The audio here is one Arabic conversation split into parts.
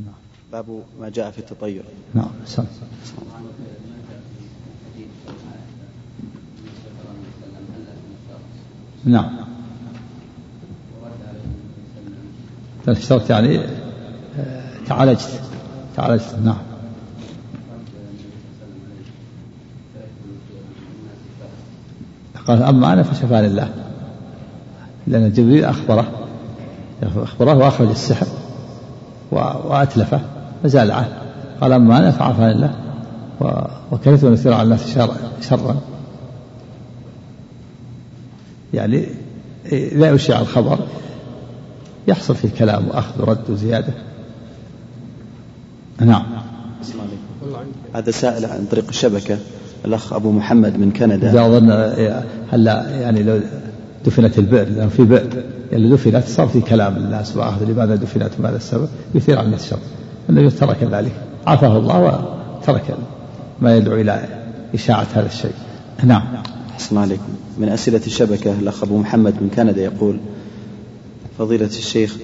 نعم. باب ما جاء في التطير. نعم سم. نعم. اشترت يعني آه، تعالجت تعالجت نعم. قال أما أنا فشفاني الله لأن جبريل أخبره أخبره وأخرج السحر. وأتلفه فزال عنه قال أما أنا فعفاني الله وكرهت أن يثير على الناس شرا؟ يعني لا يشيع الخبر يحصل فيه كلام وأخذ ورد وزيادة. نعم. هذا سائل عن طريق الشبكة الأخ أبو محمد من كندا. إذا أظن هلا يعني لو دفنت البئر لأن في بئر اللي دفنت صار في كلام الناس وأخذ لماذا دفنت وماذا السبب يثير على الناس الشر. النبي ترك ذلك عافاه الله وترك ما يدعو إلى إشاعة هذا الشيء. نعم. أحسن عليكم. من أسئلة الشبكة الأخ أبو محمد من كندا يقول فضيلة الشيخ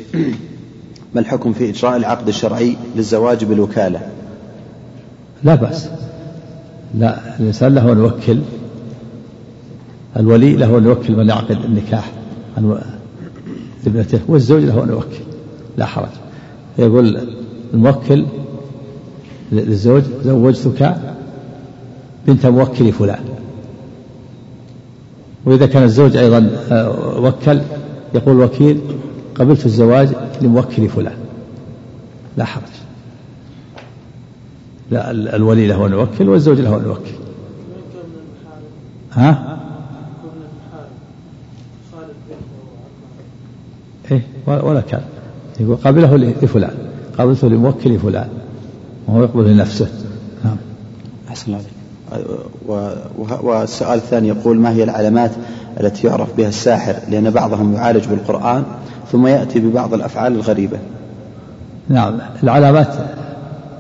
ما الحكم في إجراء العقد الشرعي للزواج بالوكالة؟ لا بأس. لا الإنسان له أن يوكل الولي له أن يوكل من يعقد النكاح عن ابنته والزوج له أن يوكل لا حرج. يقول الموكل للزوج زوجتك بنت موكل فلان. وإذا كان الزوج أيضا آه، وكل يقول الوكيل قبلت الزواج لموكل فلان. لا حرج. لا الولي له أن يوكل والزوج له أن يوكل. ها؟ إيه ولا كان. يقول قبله لفلان. قبلته لموكل فلان. وهو يقبل لنفسه. نعم. أحسن عليك. والسؤال الثاني يقول ما هي العلامات التي يعرف بها الساحر؟ لأن بعضهم يعالج بالقرآن ثم يأتي ببعض الأفعال الغريبة. نعم. العلامات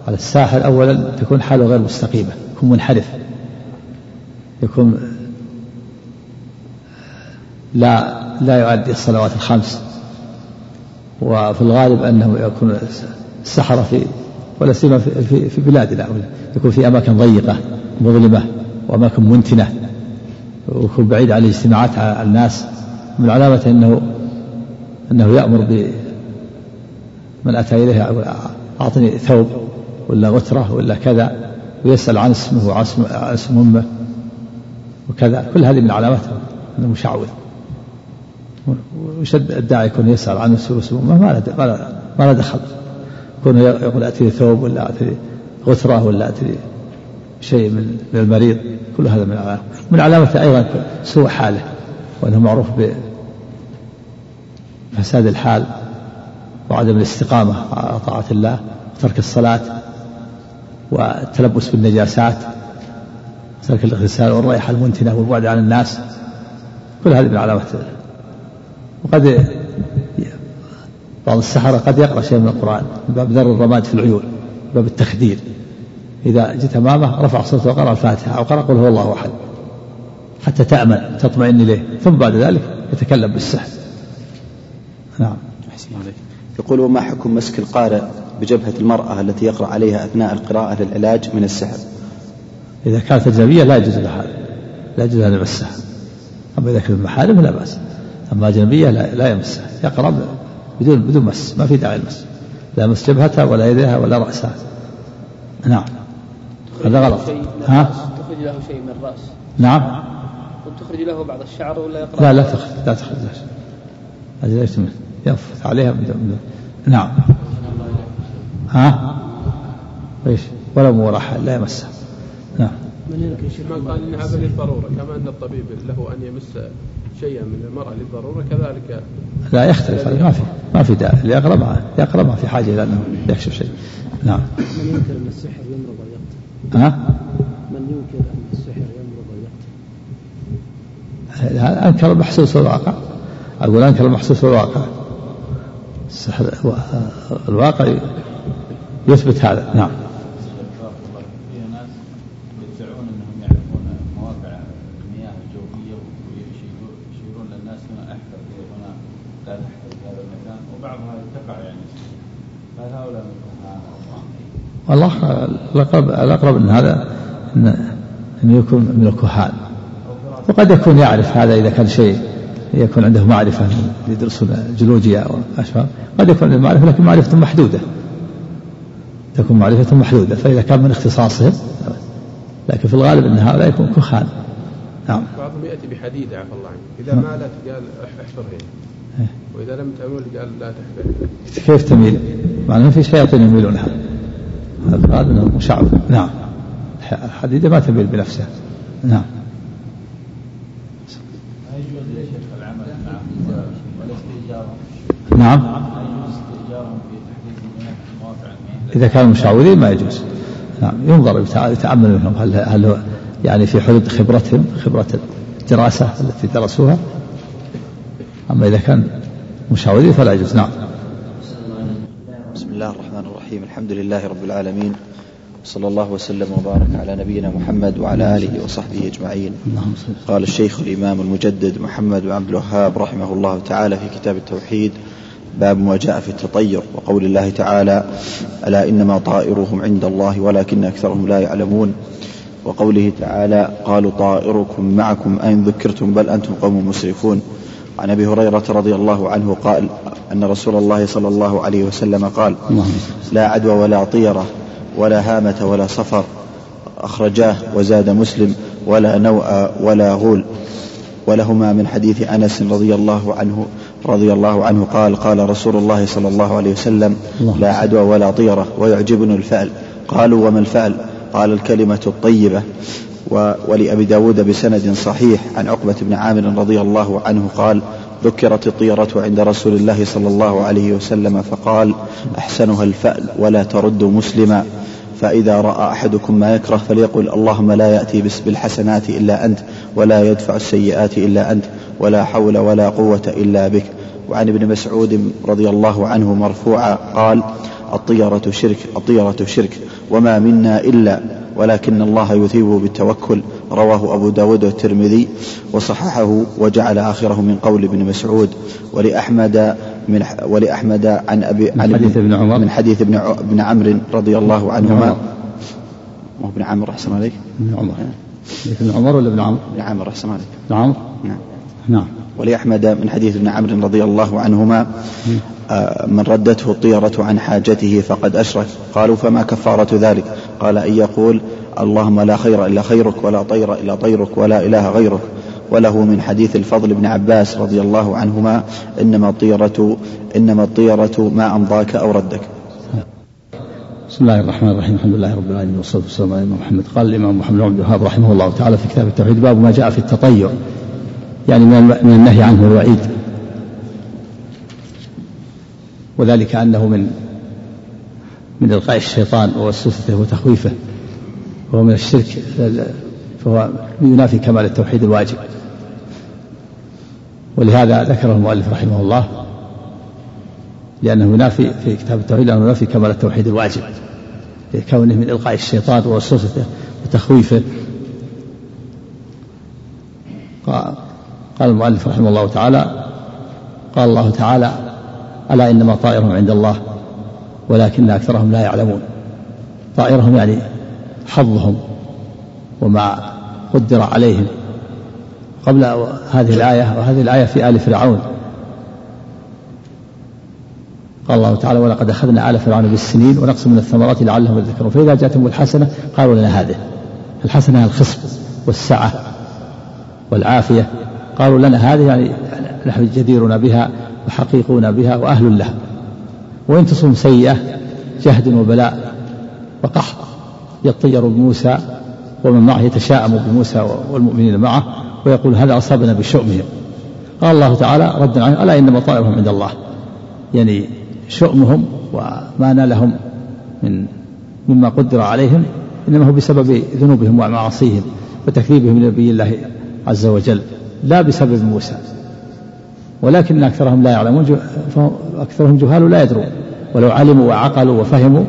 على الساحر أولا تكون حاله غير مستقيمة. يكون منحرف. يكون لا لا يؤدي الصلوات الخمس. وفي الغالب أنه يكون السحرة في ولا سيما في, في, بلادنا يكون في أماكن ضيقة مظلمة وأماكن منتنة ويكون بعيد عن الاجتماعات على الناس من علامة أنه أنه يأمر ب من أتى إليه أعطني ثوب ولا غترة ولا كذا ويسأل عن اسمه وعن اسم أمه وكذا. كل هذه من علامات أنه مشعوذ. وشد الداعي يكون يسأل عن أمه ما ما له دخل. يكون يقول أتي ثوب ولا أتي غترة ولا أتي شيء من المريض. كل هذا من علامة من علامة أيضا سوء حاله وأنه معروف بفساد الحال وعدم الاستقامة على طاعة الله وترك الصلاة والتلبس بالنجاسات ترك الاغتسال والرائحة المنتنة والبعد عن الناس. كل هذه من علامات وقد بعض السحرة قد يقرأ شيء من القرآن من باب ذر الرماد في العيون من باب التخدير. إذا جئت أمامه رفع صوته وقرأ الفاتحة أو قرأ قل هو الله أحد. حتى تأمن تطمئن إليه ثم بعد ذلك يتكلم بالسحر. نعم. أحسن عليك يقول وما حكم مسك القارئ بجبهة المرأة التي يقرأ عليها أثناء القراءة للعلاج من السحر؟ إذا كانت أجنبية لا يجوز لها لا يجوز أن يمسها أما إذا كانت محارم لا بأس. أما أجنبية لا, لا يمسها يقرأ بدون بدون مس. ما في داعي المس لا مس جبهتها ولا يديها ولا رأسها. نعم. هذا غلط. ها؟ تخرج له شيء من الرأس. نعم. تخرج له بعض الشعر ولا يقرأ؟ لا لا تخرج لا تخرج لا هذه ليش ينفث عليها من نعم. ها؟ إيش؟ ولا مورحة لا يمسها نعم. من قال ان هذا للضروره كما أن الطبيب له أن يمس شيئا من المرأة للضرورة كذلك لا يختلف ما في ما في داعي. يقرا ما في حاجة إلى أنه يكشف شيء. نعم. من ينكر أن السحر يمرض ويقتل؟ ها؟ من ينكر أن السحر يمرض ويقتل؟ أنكر المحسوس والواقع أقول أنكر المحسوس والواقع السحر الواقع يثبت هذا. نعم. والله الأقرب الأقرب أن هذا أن يكون من الكهان. وقد يكون يعرف هذا إذا كان شيء يكون عنده معرفة يدرس الجيولوجيا وأشباه قد يكون عنده معرفة لكن معرفة محدودة. تكون معرفة محدودة. فإذا كان من اختصاصهم لكن في الغالب أن هؤلاء يكون كهان. نعم. بعضهم يأتي بحديدة عفى الله عنك. إذا نعم. مالت قال احفر هنا إيه. وإذا لم تمل قال لا تحفر كيف تميل؟ مع أنه في شياطين يميلونها. هذا أنه مشعب نعم. الحديدة ما تميل بنفسها. نعم. نعم. إذا كانوا مشعوذين ما يجوز. نعم. ينظر يتأمل منهم هل هل هو يعني في حدود خبرتهم خبرة الدراسة التي درسوها. أما إذا كان مشاورين فلا يجوز. نعم. الرحيم الحمد لله رب العالمين صلى الله وسلم وبارك على نبينا محمد وعلى آله وصحبه أجمعين. قال الشيخ الإمام المجدد محمد بن عبد الوهاب رحمه الله تعالى في كتاب التوحيد باب ما جاء في التطير وقول الله تعالى ألا إنما طائرهم عند الله ولكن أكثرهم لا يعلمون وقوله تعالى قالوا طائركم معكم أين ذكرتم بل أنتم قوم مسرفون عن أبي هريرة رضي الله عنه قال أن رسول الله صلى الله عليه وسلم قال لا عدوى ولا طيرة ولا هامة ولا صفر أخرجاه وزاد مسلم ولا نوء ولا غول. ولهما من حديث أنس رضي الله عنه رضي الله عنه قال قال رسول الله صلى الله عليه وسلم لا عدوى ولا طيرة ويعجبني الفعل. قالوا وما الفعل؟ قال الكلمة الطيبة. ولأبي داود بسند صحيح عن عقبة بن عامر رضي الله عنه قال ذكرت الطيرة عند رسول الله صلى الله عليه وسلم فقال أحسنها الفأل ولا ترد مسلما. فإذا رأى أحدكم ما يكره فليقل اللهم لا يأتي بالحسنات إلا أنت ولا يدفع السيئات إلا أنت ولا حول ولا قوة إلا بك. وعن ابن مسعود رضي الله عنه مرفوعا قال الطيرة شرك الطيرة شرك وما منا إلا ولكن الله يثيب بالتوكل. رواه أبو داود والترمذي وصححه وجعل آخره من قول ابن مسعود. ولأحمد من ولأحمد عن أبي من عن حديث ابن عمر. من حديث ابن ابن عمرو رضي الله عنهما. ما ابن عمرو أحسن عليك. ابن عمر. ابن عمر ولا ابن عمرو؟ ابن عمرو أحسن عليك. ابن عمرو؟ نعم. نعم. ولأحمد من حديث ابن عمرو رضي الله عنهما آه، من ردته الطيرة عن حاجته فقد أشرك. قالوا فما كفارة ذلك؟ قال أن يقول اللهم لا خير إلا خيرك ولا طير إلا طيرك ولا إله غيرك. وله من حديث الفضل بن عباس رضي الله عنهما إنما الطيرة إنما الطيرة ما أمضاك أو ردك. بسم الله الرحمن الرحيم. الحمد لله رب العالمين والصلاة والسلام على محمد. قال الإمام محمد بن عبد الوهاب رحمه الله تعالى في كتاب التوحيد باب ما جاء في التطير يعني من النهي عنه الوعيد وذلك أنه من من إلقاء الشيطان ووسوسته وتخويفه وهو من الشرك فهو ينافي كمال التوحيد الواجب. ولهذا ذكره المؤلف رحمه الله لأنه ينافي في كتاب التوحيد لأنه ينافي كمال التوحيد الواجب لكونه من إلقاء الشيطان ووسوسته وتخويفه. قال المؤلف رحمه الله تعالى قال الله تعالى ألا إنما طائرهم عند الله ولكن أكثرهم لا يعلمون. طائرهم يعني حظهم وما قدر عليهم. قبل هذه الآية وهذه الآية في آل فرعون. قال الله تعالى ولقد أخذنا آل فرعون بالسنين ونقص من الثمرات لعلهم يذكرون. فإذا جاءتهم الحسنة قالوا لنا هذه. الحسنة الخصب والسعة والعافية. قالوا لنا هذه يعني نحن جديرنا بها وحقيقون بها وأهل لها. وإن تصم سيئة جهد وبلاء وقحط يطير بموسى ومن معه يتشاءم بموسى والمؤمنين معه ويقول هذا أصابنا بشؤمهم. قال الله تعالى ردا عنه ألا إنما طائرهم عند الله؟ يعني شؤمهم وما نالهم من مما قدر عليهم إنما هو بسبب ذنوبهم ومعاصيهم وتكذيبهم لنبي الله عز وجل لا بسبب موسى. ولكن أكثرهم لا يعلمون أكثرهم جهال لا يدرون. ولو علموا وعقلوا وفهموا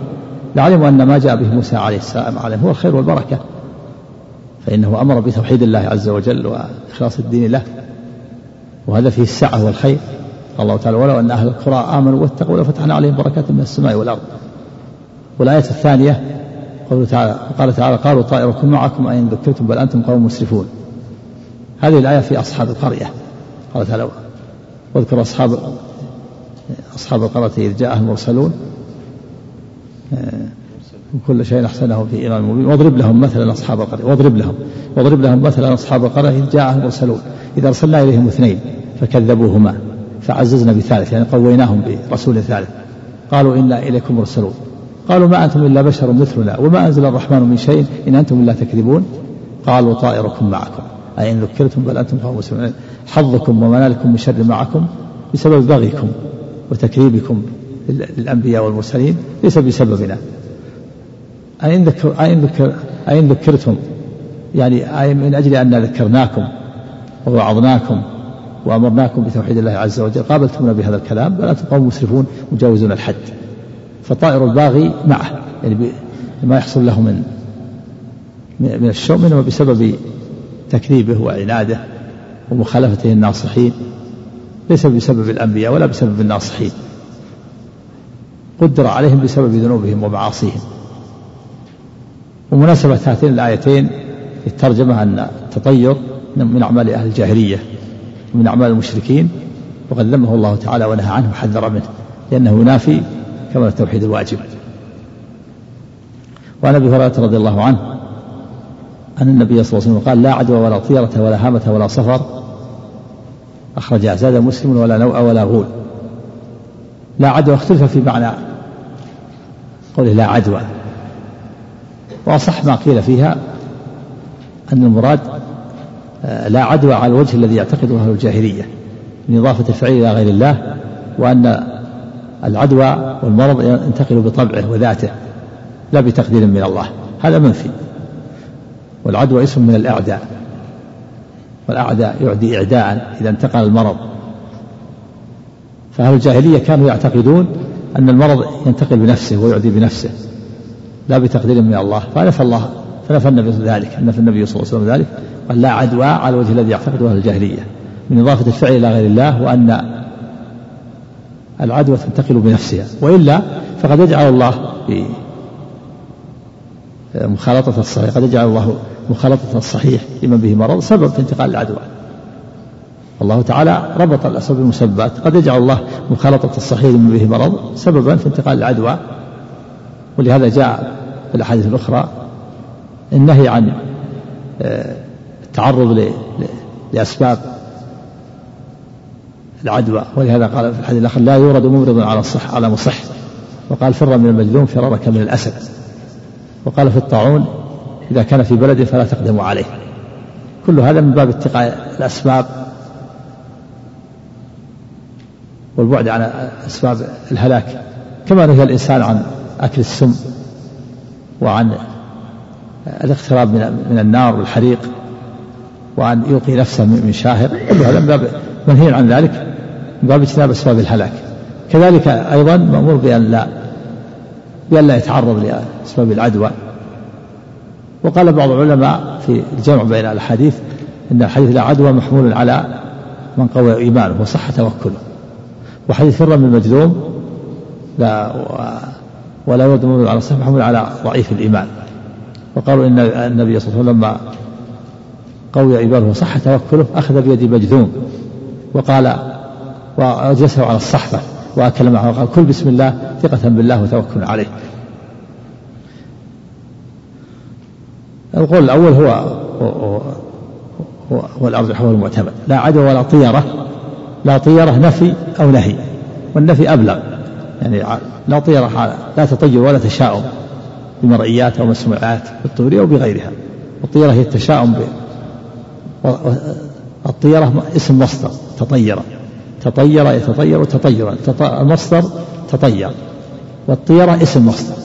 لعلموا أن ما جاء به موسى عليه السلام عليه هو الخير والبركة. فإنه أمر بتوحيد الله عز وجل وإخلاص الدين له. وهذا فيه السعة والخير. قال الله تعالى ولو أن أهل القرى آمنوا واتقوا لفتحنا عليهم بركات من السماء والأرض. والآية الثانية قوله تعالى قال تعالى قالوا طائركم معكم أين ذكرتم بل أنتم قوم مسرفون. هذه الآية في أصحاب القرية. قال تعالى واذكر أصحاب أصحاب القرية إذ جاءهم المرسلون كل شيء أحسنه في إيمان مبين. واضرب لهم مثلا أصحاب القرية واضرب لهم واضرب لهم مثلا أصحاب القرية إذ جاءهم المرسلون. إذا أرسلنا إليهم اثنين فكذبوهما فعززنا بثالث يعني قويناهم برسول ثالث. قالوا إنا إليكم مرسلون. قالوا ما أنتم إلا بشر مثلنا وما أنزل الرحمن من شيء إن أنتم إلا تكذبون. قالوا طائركم معكم. أي إن ذكرتم بل أنتم قوم مسلمون. حظكم ومنالكم من شر معكم بسبب بغيكم وتكذيبكم للأنبياء والمرسلين ليس بسببنا. أين ذكر أين ذكر أين ذكرتم يعني أي من أجل أن ذكرناكم ووعظناكم وأمرناكم بتوحيد الله عز وجل قابلتمونا بهذا الكلام بل أنتم قوم مسرفون مجاوزون الحد. فطائر الباغي معه يعني ما يحصل له من من الشؤم انما بسبب تكذيبه وعناده ومخالفته الناصحين ليس بسبب الأنبياء ولا بسبب الناصحين. قدر عليهم بسبب ذنوبهم ومعاصيهم. ومناسبة هاتين الآيتين الترجمة أن التطير من أعمال أهل الجاهلية ومن أعمال المشركين وقد ذمه الله تعالى ونهى عنه وحذر منه لأنه ينافي كمال التوحيد الواجب. وعن أبي هريرة رضي الله عنه أن النبي صلى الله عليه وسلم قال لا عدوى ولا طيرة ولا هامة ولا صفر. اخرجها زاد مسلم ولا نوء ولا غول. لا عدوى اختلف في معنى قوله لا عدوى. وأصح ما قيل فيها أن المراد آه، لا عدوى على الوجه الذي يعتقده أهل الجاهلية من إضافة الفعل إلى غير الله وأن العدوى والمرض ينتقل بطبعه وذاته لا بتقدير من الله. هذا منفي. والعدوى اسم من الأعداء. والأعداء يعدي إعداء إذا انتقل المرض. فأهل الجاهلية كانوا يعتقدون أن المرض ينتقل بنفسه ويعدي بنفسه لا بتقدير من الله. فنفى الله فنفى النبي ذلك نفى النبي صلى الله عليه وسلم ذلك قال لا عدوى على الوجه الذي يعتقده أهل الجاهلية. من إضافة الفعل إلى غير الله وأن العدوى تنتقل بنفسها. وإلا فقد يجعل الله مخالطة الصحيح. قد يجعل الله مخالطة الصحيح لمن به مرض سبب في انتقال العدوى. الله تعالى ربط الأسباب بالمسببات. قد يجعل الله مخالطة الصحيح لمن به مرض سببا في انتقال العدوى. ولهذا جاء في الأحاديث الأخرى النهي عن آه، التعرض لأسباب العدوى. ولهذا قال في الحديث الآخر لا يورد ممرض على الصح على مصح. وقال فر من المجذوم فرارك من الأسد. وقال في الطاعون إذا كان في بلد فلا تقدموا عليه. كل هذا من باب اتقاء الأسباب والبعد عن أسباب الهلاك. كما نهي الإنسان عن أكل السم وعن الاقتراب من من النار والحريق وأن يلقي نفسه من شاهر. كل هذا من باب منهي عن ذلك من باب اجتناب أسباب الهلاك. كذلك أيضا مأمور بأن لا بأن لا يتعرض لأسباب العدوى. وقال بعض العلماء في الجمع بين الأحاديث أن الحديث لا عدوى محمول على من قوي إيمانه وصح توكله. وحديث فر من المجذوم لا ولا يرد على الصحيح محمول على ضعيف الإيمان. وقالوا إن النبي صلى الله عليه وسلم لما قوي إيمانه وصح توكله أخذ بيد مجذوم. وقال وجلسه على الصحبة وأكل معه وقال كل بسم الله ثقة بالله وتوكل عليه. القول الأول هو هو, هو, هو الأرجح هو المعتمد. لا عدوى ولا طيرة. لا طيرة نفي أو نهي. والنفي أبلغ. يعني لا طيرة لا تطير ولا تشاؤم بمرئيات أو مسموعات بالطورية أو بغيرها. الطيرة هي التشاؤم الطيرة اسم مصدر. تطير. تطير يتطير تطيرا. المصدر تطير. والطيرة اسم مصدر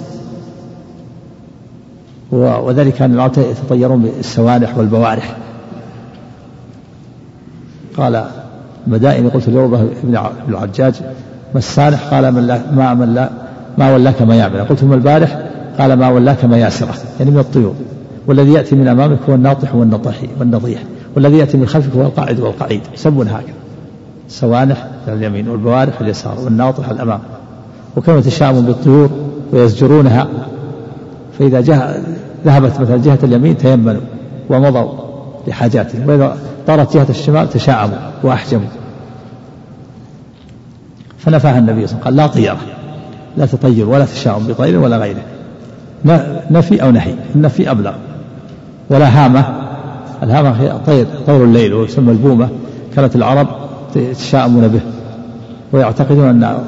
وذلك أن العرب يتطيرون بالسوانح والبوارح. قال مدائن قلت لعقبة بن العجاج ما السانح قال من لا ما من لا ما ولاك ما يعمل. قلت ما البارح؟ قال ما ولاك ما ياسرة. يعني من الطيور. والذي يأتي من أمامك هو الناطح والنطحي والنضيح. والذي يأتي من خلفك هو القاعد والقعيد. يسمون هكذا. السوانح على اليمين والبوارح اليسار والناطح الأمام وكانوا يتشاءمون بالطيور ويزجرونها فإذا جاء ذهبت مثلا جهة اليمين تيمنوا ومضوا لحاجاتهم وإذا طارت جهة الشمال تشاءموا وأحجموا. فنفاها النبي صلى الله عليه وسلم قال لا طيرة لا تطير ولا تشاءم بطير ولا غيره. نفي أو نهي النفي أبلغ. ولا هامة الهامة هي طير طير الليل ويسمى البومة كانت العرب يتشاءمون به. ويعتقدون أن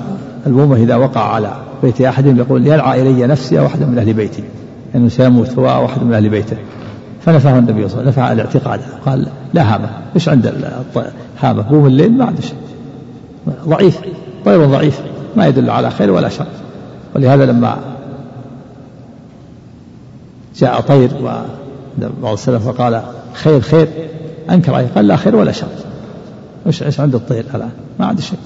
البومة إذا وقع على بيت أحدهم يقول يلعى إلي نفسي أو أحد من أهل بيتي أنه سيموت هو أو أحد من أهل بيته. فنفاه النبي صلى الله عليه وسلم نفع الاعتقاد قال لا هامة إيش عند هامة بوم الليل ما عنده شيء ضعيف طير ضعيف ما يدل على خير ولا شر. ولهذا لما جاء طير وبعض السلف وقال خير خير أنكر عليه قال لا خير ولا شر. إيش إيش عند الطير؟ الآن ما عنده شيء.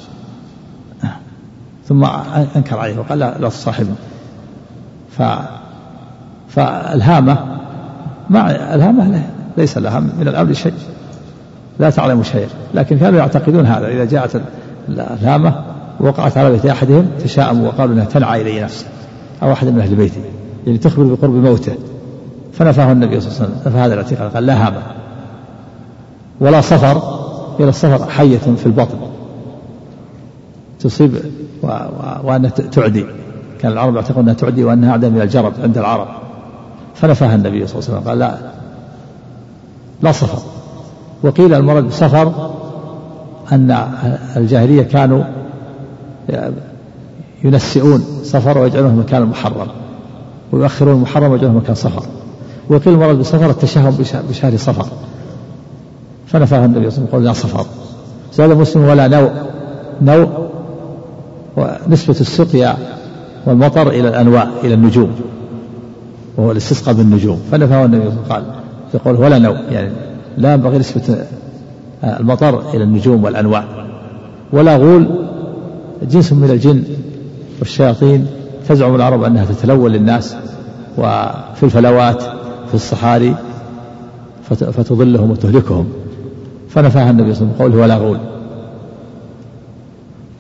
ثم أنكر عليه وقال لا تصاحبه. ف فالهامة ما الهامة ليس لها من الأمر شيء. لا تعلم شيئا لكن كانوا يعتقدون هذا. إذا جاءت الهامة وقعت على بيت أحدهم تشاءموا وقالوا أنها تنعى إلي نفسه أو أحد من أهل بيته. يعني تخبر بقرب موته. فنفاه النبي صلى الله عليه وسلم. نفى هذا الاعتقاد قال لا هامة. ولا صفر إلى الصفر حية في البطن. تصيب وأنها تعدي. كان العرب يعتقدون أنها تعدي وأنها أعدى من الجرب عند العرب. فنفاها النبي صلى الله عليه وسلم. قال لا لا صفر وقيل المرض بسفر أن الجاهلية كانوا ينسئون صفر ويجعلونه مكان المحرم ويؤخرون المحرم ويجعلونه مكان صفر وقيل المرض بسفر التشهد بشهر صفر فنفاه النبي صلى الله عليه وسلم قال لا صفر زاد مسلم ولا نوء نوء ونسبة السقيا والمطر إلى الأنواع إلى النجوم وهو الاستسقاء بالنجوم. فنفاه النبي قال يقول ولا نوء يعني لا ينبغي نسبة المطر إلى النجوم والأنواع. ولا غول جنس من الجن والشياطين تزعم العرب أنها تتلون للناس وفي الفلوات في الصحاري فتضلهم وتهلكهم. فنفاها النبي صلى الله عليه وسلم قوله ولا غول.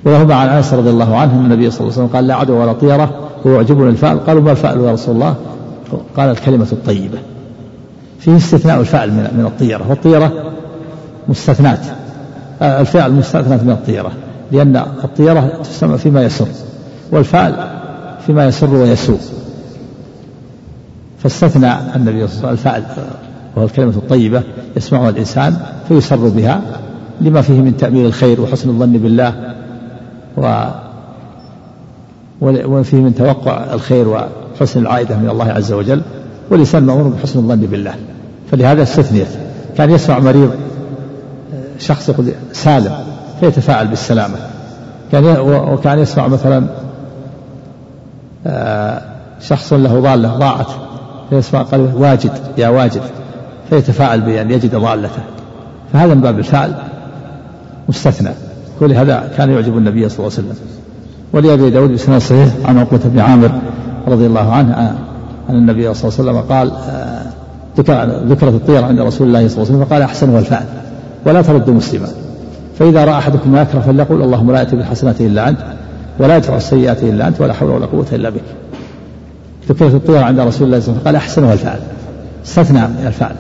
وهما عن انس رضي الله عنه ان النبي صلى الله عليه وسلم قال لا عدو ولا طيرة ويعجبني الفأل قالوا ما الفأل يا رسول الله؟ قال الكلمة الطيبة. فيه استثناء الفعل من الطيرة والطيرة مستثنات. آه، الفعل مستثنات من الطيرة لأن الطيرة تسمى فيما يسر والفعل فيما يسر ويسوء. فاستثنى النبي صلى الله عليه وسلم الفعل وهو الكلمة الطيبة يسمعها الإنسان فيسر بها لما فيه من تأمين الخير وحسن الظن بالله و وفيه من توقع الخير وحسن العائدة من الله عز وجل والإنسان مأمور بحسن الظن بالله. فلهذا استثنيت. كان يسمع مريض شخص يقول سالم فيتفاعل بالسلامة. كان وكان يسمع مثلا آه، شخص له ضالة ضاعت فيسمع قال واجد يا واجد فيتفاعل بأن يجد ضالته. فهذا من باب الفعل مستثنى. ولهذا كان يعجب النبي صلى الله عليه وسلم. ولأبي داود بسناد صحيح عن عقبة بن عامر رضي الله عنه أن النبي صلى الله عليه وسلم قال آه، ذكرت الطيرة عند رسول الله صلى الله عليه وسلم فقال أحسن هو الفعل ولا ترد مسلما. فإذا رأى أحدكم ما يكره فليقول اللهم لا يأتي بالحسنات إلا أنت ولا يدفع السيئات إلا أنت ولا حول ولا قوة إلا بك. ذكرت الطيرة عند رسول الله صلى الله عليه وسلم قال أحسن هو الفعل استثنى الفعل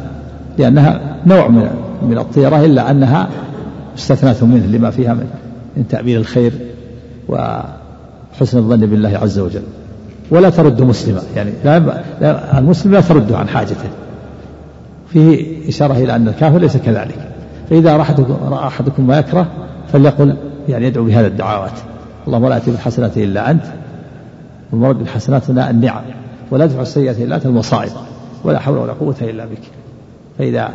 لأنها نوع من من الطيرة إلا أنها مستثناة منه لما فيها من من تأمين الخير وحسن الظن بالله عز وجل. ولا ترد مسلما يعني لا المسلم لا ترده عن حاجته. فيه إشارة إلى أن الكافر ليس كذلك. فإذا رأى أحدكم ما يكره فليقل يعني يدعو بهذا الدعوات اللهم لا يأتي بالحسنات إلا أنت والمرد بالحسنات النعم. ولا تدفع السيئات إلا أنت المصائب ولا حول ولا قوة إلا بك. فإذا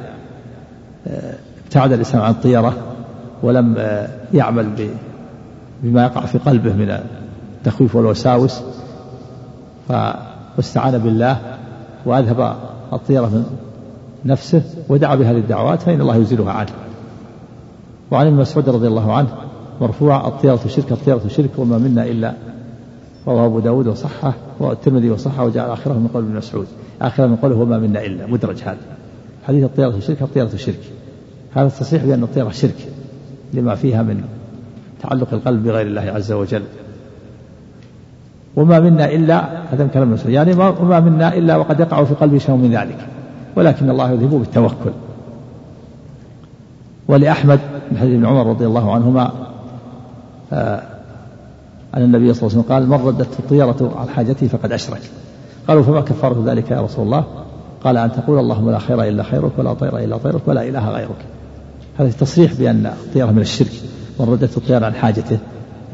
آه، ابتعد الإنسان عن الطيرة ولم آه، يعمل بما يقع في قلبه من التخويف والوساوس. واستعان بالله وأذهب الطيرة من نفسه ودعا بهذه الدعوات فإن الله يزيلها عنه. وعن ابن مسعود رضي الله عنه مرفوع الطيرة شرك الطيرة شرك وما منا إلا رواه أبو داود وصحه والترمذي وصحه وجعل آخره من قول ابن مسعود. آخره من قوله وما منا إلا. مدرج هذا. حديث الطيرة شرك الطيرة شرك. هذا التصريح بأن الطيرة شرك. لما فيها من تعلق القلب بغير الله عز وجل. وما منا إلا هذا من كلام المسلم يعني وما منا إلا وقد يقع في قلبه شيء من ذلك. ولكن الله يذهبه بالتوكل. ولأحمد بن حديث بن عمر رضي الله عنهما آه أن النبي صلى الله عليه وسلم قال من ردت الطيرة عن حاجته فقد أشرك. قالوا فما كفارة ذلك يا رسول الله؟ قال أن تقول اللهم لا خير إلا خيرك ولا طير إلا طيرك ولا إله غيرك. هذا تصريح بأن الطيرة من الشرك من ردت الطيرة عن حاجته.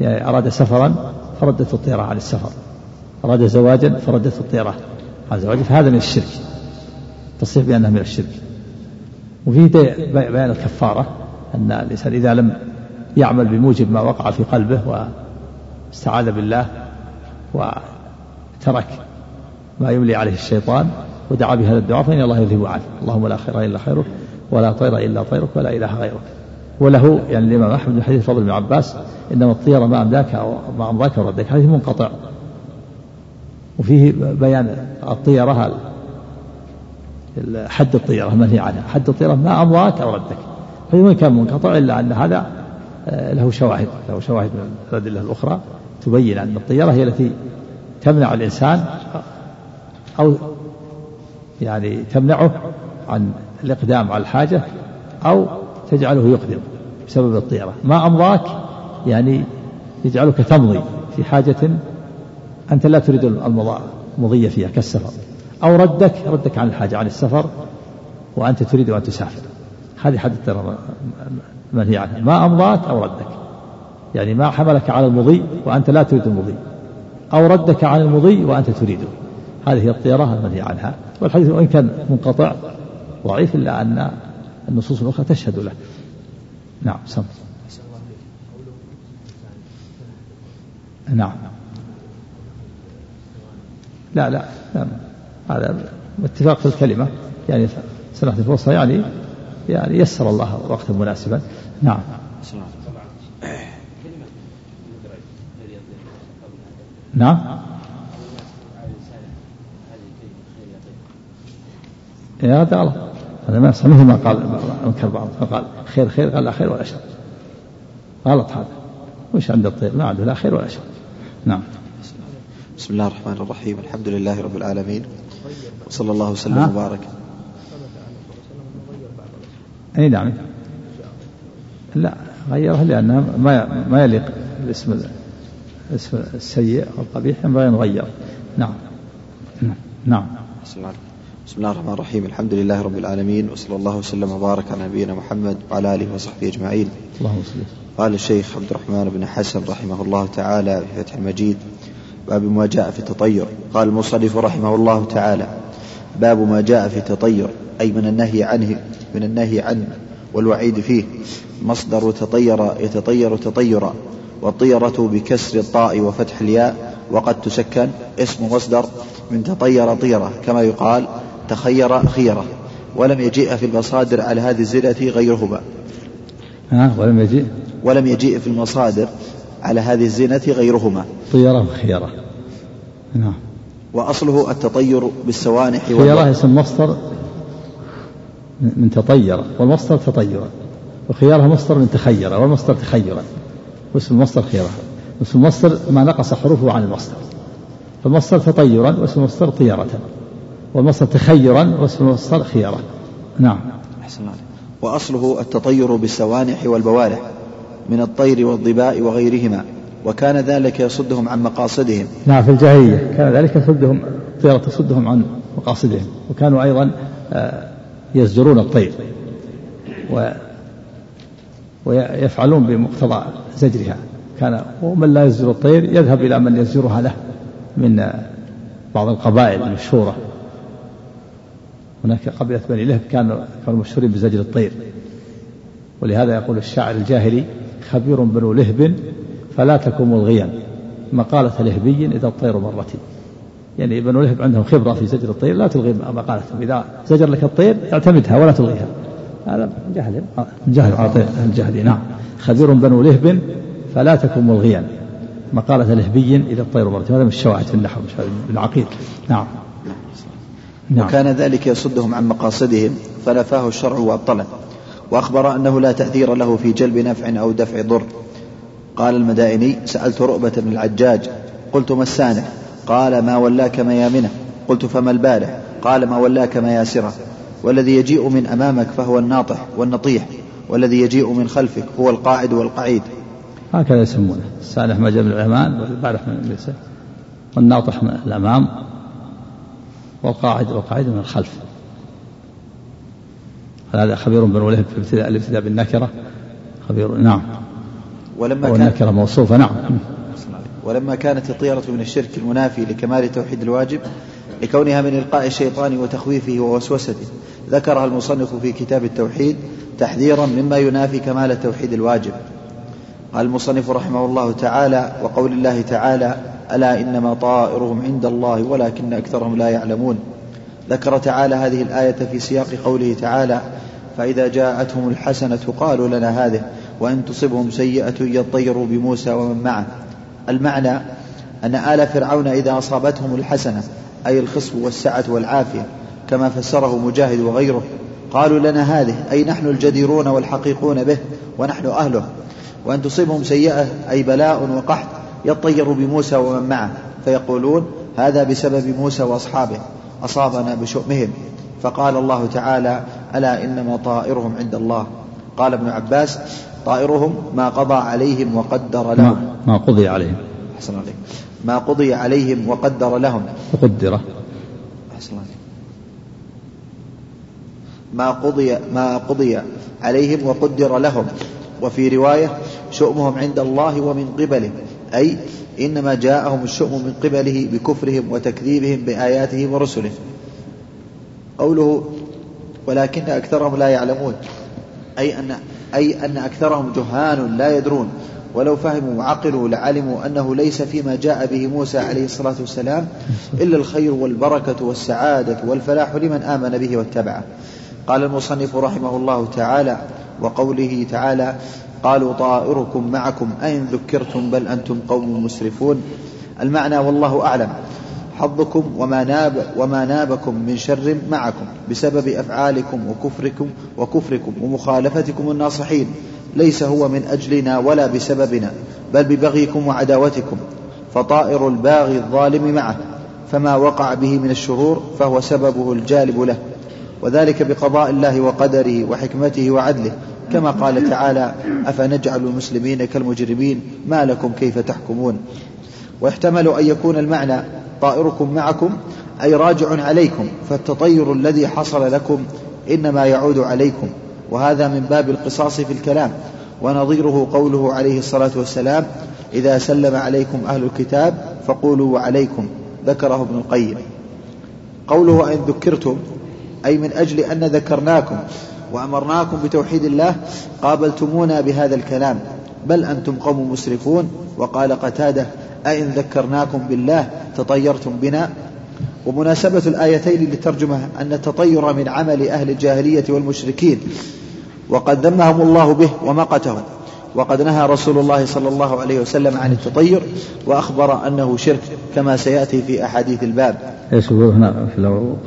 يعني أراد سفرا فردت الطيرة عن السفر. أراد زواجا فردت الطيرة. عن زواجه فهذا من الشرك. تصريح بأنها من الشرك. وفيه بيان الكفارة أن الإنسان إذا لم يعمل بموجب ما وقع في قلبه واستعاذ بالله وترك ما يملي عليه الشيطان ودعا بهذا الدعاء فإن الله يذهب عنه. اللهم لا خير إلا خيرك. ولا طير إلا طيرك ولا إله غيرك. وله يعني الإمام أحمد من حديث فضل بن عباس إنما الطير ما أمداك أو ما أمضاك وردك حديث منقطع. وفيه بيان الطيرة حد الطيرة المنهي عنها. حد الطيرة ما أمضاك أو ردك. فإن كان منقطع إلا أن هذا آه، له شواهد له شواهد من الأدلة الأخرى تبين أن الطيرة هي التي تمنع الإنسان أو يعني تمنعه عن الإقدام على الحاجة أو تجعله يقدم بسبب الطيرة. ما أمضاك يعني يجعلك تمضي في حاجة أنت لا تريد المضي فيها كالسفر. أو ردك ردك عن الحاجة عن السفر وأنت تريد أن تسافر. هذه حد الطيرة منهي عنها. ما أمضاك أو ردك. يعني ما حملك على المضي وأنت لا تريد المضي. أو ردك عن المضي وأنت تريده. هذه الطيرة المنهي عنها. والحديث وإن كان منقطع ضعيف إلا أن النصوص الأخرى تشهد له. نعم سم. نعم. لا لا, لا. هذا اتفاق في الكلمة. يعني سنة الفرصة يعني يعني يسر الله وقتا مناسبا. نعم. نعم. هذا هذا ما يصح مثل ما قال أنكر بعض فقال خير خير قال لا خير ولا شر. غلط هذا. وش عند الطير ما عنده لا خير ولا شر. نعم. بسم الله الرحمن الرحيم الحمد لله رب العالمين. وصلى الله وسلم وبارك. أي نعم. لا غيره لأنه ما ما يليق الاسم الاسم السيء والقبيح ينبغي ان يغير نعم. نعم. بسم الله. الرحمن الرحيم. الحمد لله رب العالمين وصلى الله وسلم وبارك على نبينا محمد وعلى آله وصحبه أجمعين. اللهم قال الشيخ عبد الرحمن بن حسن رحمه الله تعالى في فتح المجيد باب ما جاء في التطير. قال المصنف رحمه الله تعالى باب ما جاء في التطير أي من النهي عنه من النهي عنه والوعيد فيه. مصدر تطير يتطير تطيرا والطيرة بكسر الطاء وفتح الياء وقد تسكن. اسم مصدر من تطير طيرة كما يقال تخير خيرة ولم يجيء في المصادر على هذه الزلة غيرهما. ها ولم يجيء؟ ولم يجيء في المصادر على هذه الزينة غيرهما. طيرة وخيرة نعم. وأصله التطير بالسوانح خيرة اسم مصدر من تطير والمصدر تطيرا وخيارها مصدر من تخير والمصدر تخيرا. واسم المصدر خيرة. واسم المصدر ما نقص حروفه عن المصدر. فالمصدر تطيرا واسم المصدر طيرة. والمصدر تخيرا واسم المصدر خيرة نعم. أحسن وأصله التطير بالسوانح والبوارح من الطير والظباء وغيرهما وكان ذلك يصدهم عن مقاصدهم. نعم في الجاهلية كان ذلك يصدهم الطيرة تصدهم عن مقاصدهم وكانوا أيضا آه، يزجرون الطير و ويفعلون بمقتضى زجرها. كان ومن لا يزجر الطير يذهب إلى من يزجرها له من آه، بعض القبائل المشهورة. هناك قبيلة بني لهب كانوا كانوا مشهورين بزجر الطير. ولهذا يقول الشاعر الجاهلي خبير بنو لهب فلا تكن ملغيا مقالة لهبي إذا الطير مرت. يعني بنو لهب عندهم خبرة في زجر الطير لا تلغي مقالتهم. إذا زجر لك الطير اعتمدها ولا تلغيها. هذا من جهل من جهل الجهل نعم. خبير بنو لهب فلا تكن ملغيا مقالة لهبي إذا الطير مرت. هذا من الشواهد في النحو من العقيد نعم. نعم. وكان ذلك يصدهم عن مقاصدهم فنفاه الشرع وابطله وأخبر أنه لا تأثير له في جلب نفع أو دفع ضر. قال المدائني سألت رؤبة بن العجاج. قلت ما السانح؟ قال ما ولاك ميامنه قلت فما البارح؟ قال ما ولاك مياسره والذي يجيء من أمامك فهو الناطح والنطيح والذي يجيء من خلفك هو القاعد والقعيد. هكذا يسمونه. السانح ما جاء من الأمام والبارح من والناطح من الأمام. والقاعد والقعيد من الخلف. هذا خبير بن ولهب في ابتداء الابتداء بالنكرة. خبير نعم. ولما والنكرة موصوفة نعم. ولما كانت الطيرة من الشرك المنافي لكمال توحيد الواجب لكونها من إلقاء الشيطان وتخويفه ووسوسته ذكرها المصنف في كتاب التوحيد تحذيرا مما ينافي كمال التوحيد الواجب. قال المصنف رحمه الله تعالى وقول الله تعالى ألا إنما طائرهم عند الله ولكن أكثرهم لا يعلمون. ذكر تعالى هذه الآية في سياق قوله تعالى فإذا جاءتهم الحسنة قالوا لنا هذه وإن تصبهم سيئة يطيروا بموسى ومن معه. المعنى أن آل فرعون إذا أصابتهم الحسنة أي الخصب والسعة والعافية كما فسره مجاهد وغيره قالوا لنا هذه أي نحن الجديرون والحقيقون به ونحن أهله. وأن تصيبهم سيئة أي بلاء وقحط يطير بموسى ومن معه فيقولون هذا بسبب موسى وأصحابه أصابنا بشؤمهم. فقال الله تعالى ألا إنما طائرهم عند الله؟ قال ابن عباس طائرهم ما قضى عليهم وقدر لهم. ما قضي عليهم. أحسن عليك. ما قضي عليهم وقدر لهم. وقدر. أحسن عليك. ما قضي ما قضي عليهم وقدر لهم. وفي رواية شؤمهم عند الله ومن قبله. أي إنما جاءهم الشؤم من قبله بكفرهم وتكذيبهم بآياته ورسله. قوله ولكن أكثرهم لا يعلمون. أي أن أي أن أكثرهم جهال لا يدرون. ولو فهموا وعقلوا لعلموا أنه ليس فيما جاء به موسى عليه الصلاة والسلام إلا الخير والبركة والسعادة والفلاح لمن آمن به واتبعه. قال المصنف رحمه الله تعالى وقوله تعالى قالوا طائركم معكم أين ذكرتم بل أنتم قوم مسرفون؟ المعنى والله أعلم. حظكم وما ناب وما نابكم من شر معكم بسبب أفعالكم وكفركم وكفركم ومخالفتكم الناصحين. ليس هو من أجلنا ولا بسببنا بل ببغيكم وعداوتكم. فطائر الباغي الظالم معه فما وقع به من الشرور فهو سببه الجالب له. وذلك بقضاء الله وقدره وحكمته وعدله. كما قال تعالى أفنجعل المسلمين كالمجرمين؟ ما لكم كيف تحكمون؟ ويحتمل أن يكون المعنى طائركم معكم أي راجع عليكم فالتطير الذي حصل لكم إنما يعود عليكم. وهذا من باب القصاص في الكلام ونظيره قوله عليه الصلاة والسلام إذا سلم عليكم أهل الكتاب فقولوا وعليكم ذكره ابن القيم. قوله إن ذكرتم أي من أجل أن ذكرناكم وأمرناكم بتوحيد الله قابلتمونا بهذا الكلام. بل أنتم قوم مسرفون. وقال قتادة أئن ذكرناكم بالله تطيرتم بنا. ومناسبة الآيتين للترجمة أن التطير من عمل أهل الجاهلية والمشركين. وقد ذمهم الله به ومقتهم. وقد نهى رسول الله صلى الله عليه وسلم عن التطير. وأخبر أنه شرك كما سيأتي في أحاديث الباب. هنا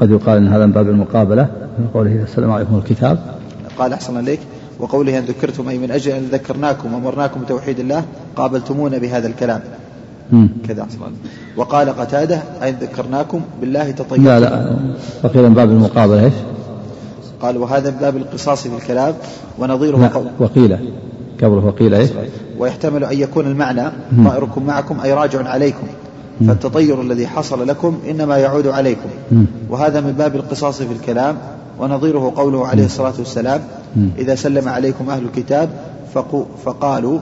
قد يقال إن هذا من باب المقابلة من قوله السلام عليكم الكتاب. قال أحسن عليك وقوله أن ذكرتم أي من أجل أن ذكرناكم وأمرناكم بتوحيد الله قابلتمونا بهذا الكلام. كذا. أحسن وقال قتادة أي ذكرناكم بالله تطيرتم لا لا وقيل من باب المقابلة إيش؟ قال وهذا من باب القصاص في الكلام ونظيره قول وقيل قبله وقيل إيش؟ ويحتمل أن يكون المعنى طائركم معكم أي راجع عليكم. فالتطير الذي حصل لكم إنما يعود عليكم. وهذا من باب القصاص في الكلام. ونظيره قوله عليه الصلاة والسلام إذا سلم عليكم أهل الكتاب فقالوا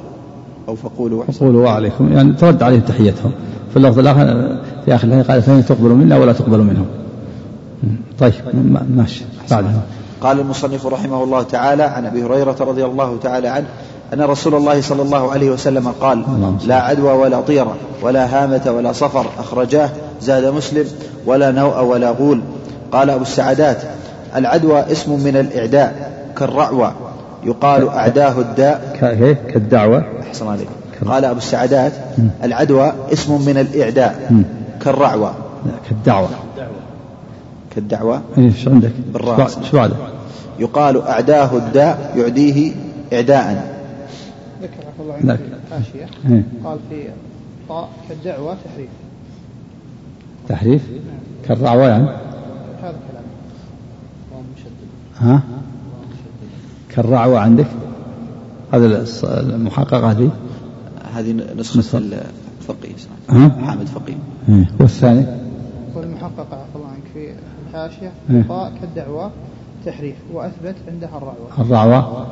أو فقولوا فقولوا وعليكم. يعني ترد عليهم تحيتهم. في اللفظ الآخر في آخر الآية قال فإن تقبلوا منا ولا تقبلوا منهم. طيب ماشي. بعدها قال المصنف رحمه الله تعالى عن أبي هريرة رضي الله تعالى عنه أن رسول الله صلى الله عليه وسلم قال لا عدوى ولا طيرة ولا هامة ولا صفر أخرجاه زاد مسلم ولا نوء ولا غول. قال أبو السعدات العدوى اسم من الإعداء كالرعوى يقال أعداه الداء. كالدعوة. أحسن عليك. قال أبو السعدات العدوى اسم من الإعداء كالرعوى. كالدعوة. كالدعوة إيش عندك؟ بالراء شو بعده؟ يقال أعداه الداء يعديه إعداء. ذكر عفى الله حاشية إيه. قال في طاء كالدعوة تحريف. تحريف؟ كالرعوة يعني؟ هذا كلام. ها؟ كالرعوة عندك؟ هذا المحققة هذه؟ هذه نسخة نسخة. الفقيه؟ حامد فقيه. إيه. والثاني؟ والمحققة عفى الله عنك في الحاشية إيه. طاء كالدعوة تحريف وأثبت عندها الرعوة. الرعوة؟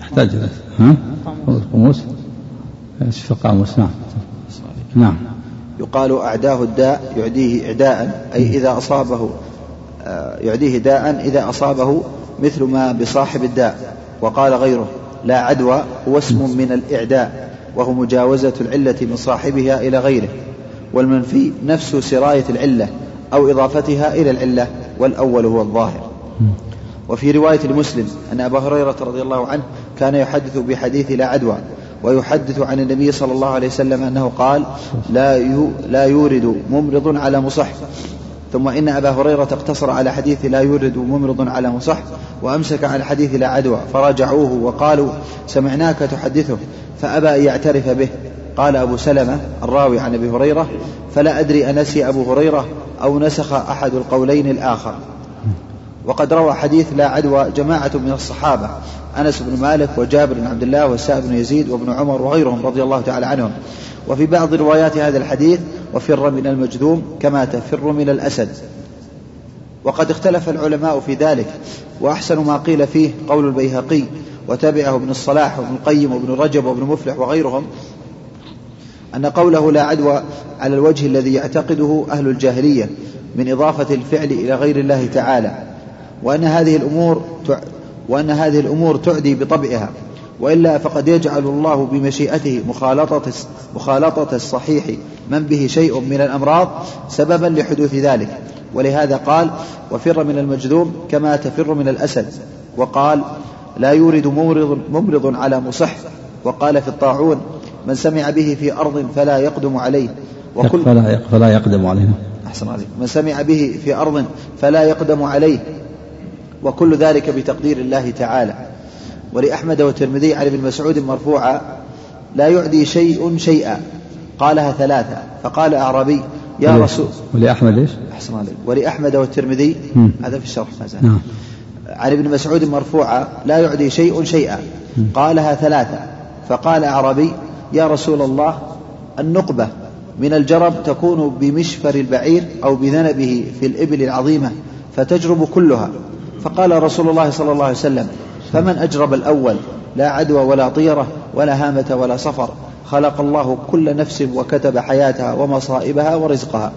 يحتاج إلى ها؟ قاموس. القاموس إيش في القاموس؟ نعم. نعم. يقال أعداه الداء يعديه إعداء أي إذا أصابه آه، يعديه داء إذا أصابه مثل ما بصاحب الداء. وقال غيره لا عدوى هو اسم من الإعداء وهو مجاوزة العلة من صاحبها إلى غيره. والمنفي نفس سراية العلة أو إضافتها إلى العلة والأول هو الظاهر. وفي رواية لمسلم أن أبا هريرة رضي الله عنه كان يحدث بحديث لا عدوى. ويحدث عن النبي صلى الله عليه وسلم أنه قال لا لا يورد ممرض على مصح. ثم إن أبا هريرة اقتصر على حديث لا يورد ممرض على مصح وأمسك على حديث لا عدوى فراجعوه وقالوا سمعناك تحدثه فأبى أن يعترف به. قال أبو سلمة الراوي عن أبي هريرة فلا أدري أنسي أبو هريرة أو نسخ أحد القولين الآخر. وقد روى حديث لا عدوى جماعة من الصحابة أنس بن مالك وجابر بن عبد الله والسائب بن يزيد وابن عمر وغيرهم رضي الله تعالى عنهم. وفي بعض روايات هذا الحديث وفر من المجذوم كما تفر من الأسد. وقد اختلف العلماء في ذلك وأحسن ما قيل فيه قول البيهقي وتبعه ابن الصلاح وابن القيم وابن رجب وابن مفلح وغيرهم أن قوله لا عدوى على الوجه الذي يعتقده أهل الجاهلية من إضافة الفعل إلى غير الله تعالى. وأن هذه الأمور. وأن هذه الأمور تعدي بطبعها وإلا فقد يجعل الله بمشيئته مخالطة مخالطة الصحيح من به شيء من الأمراض سببا لحدوث ذلك. ولهذا قال وفر من المجذوم كما تفر من الأسد وقال لا يورد ممرض, ممرض على مصح وقال في الطاعون من سمع به في أرض فلا يقدم عليه وكل فلا فلا يقدم عليه أحسن عليك. من سمع به في أرض فلا يقدم عليه وكل ذلك بتقدير الله تعالى. ولأحمد والترمذي عن ابن مسعود مرفوعا لا يعدي شيء شيئا. قالها ثلاثة فقال أعرابي يا رسول ولأحمد إيش؟ أحسن عليك. ولأحمد والترمذي. هذا في الشرح ما زال. نعم. عن ابن مسعود مرفوعا لا يعدي شيء شيئا. قالها ثلاثة فقال أعرابي يا رسول الله النقبة من الجرب تكون بمشفر البعير أو بذنبه في الإبل العظيمة فتجرب كلها. فقال رسول الله صلى الله عليه وسلم فمن أجرب الأول لا عدوى ولا طيرة ولا هامة ولا صفر خلق الله كل نفس وكتب حياتها ومصائبها ورزقها.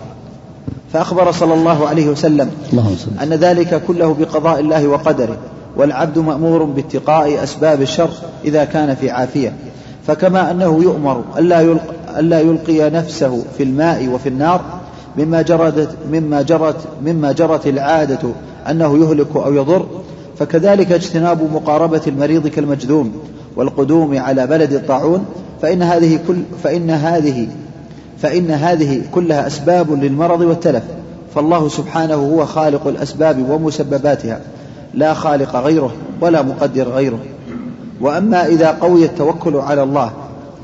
فأخبر صلى الله عليه وسلم أن ذلك كله بقضاء الله وقدره والعبد مأمور باتقاء أسباب الشر إذا كان في عافية. فكما أنه يؤمر ألا يلقي, ألا يلقي نفسه في الماء وفي النار مما جرت مما جرت مما جرت العادة أنه يهلك أو يضر فكذلك اجتناب مقاربة المريض كالمجذوم والقدوم على بلد الطاعون فإن هذه كل فإن هذه فإن هذه كلها أسباب للمرض والتلف. فالله سبحانه هو خالق الأسباب ومسبباتها لا خالق غيره ولا مقدر غيره. وأما إذا قوي التوكل على الله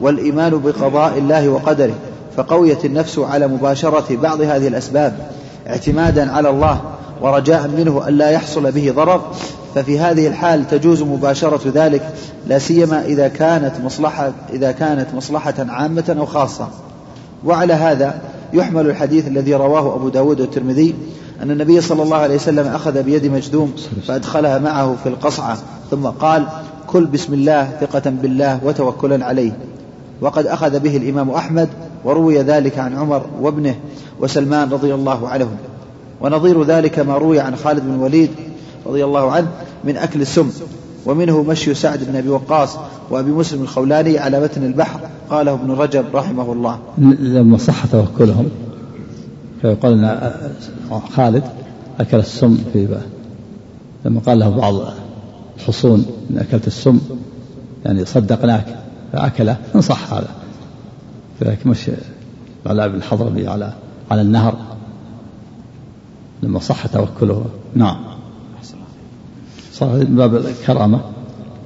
والإيمان بقضاء الله وقدره فقويت النفس على مباشرة بعض هذه الأسباب اعتمادا على الله ورجاء منه ألا يحصل به ضرر ففي هذه الحال تجوز مباشرة ذلك لا سيما إذا كانت مصلحة إذا كانت مصلحة عامة أو خاصة. وعلى هذا يحمل الحديث الذي رواه أبو داود والترمذي أن النبي صلى الله عليه وسلم أخذ بيد مجدوم فأدخلها معه في القصعة ثم قال كل بسم الله ثقة بالله وتوكلا عليه. وقد أخذ به الإمام أحمد وروي ذلك عن عمر وابنه وسلمان رضي الله عنهم. ونظير ذلك ما روي عن خالد بن الوليد رضي الله عنه من أكل السم ومنه مشي سعد بن أبي وقاص وأبي مسلم الخولاني على متن البحر قاله ابن رجب رحمه الله. لما صح توكلهم فيقال إن خالد أكل السم في بقى. لما قال له بعض الحصون إن أكلت السم يعني صدقناك فأكله إن صح هذا. كذلك مش العلاء بن الحضرمي على على النهر. لما صح توكله نعم صار من باب الكرامة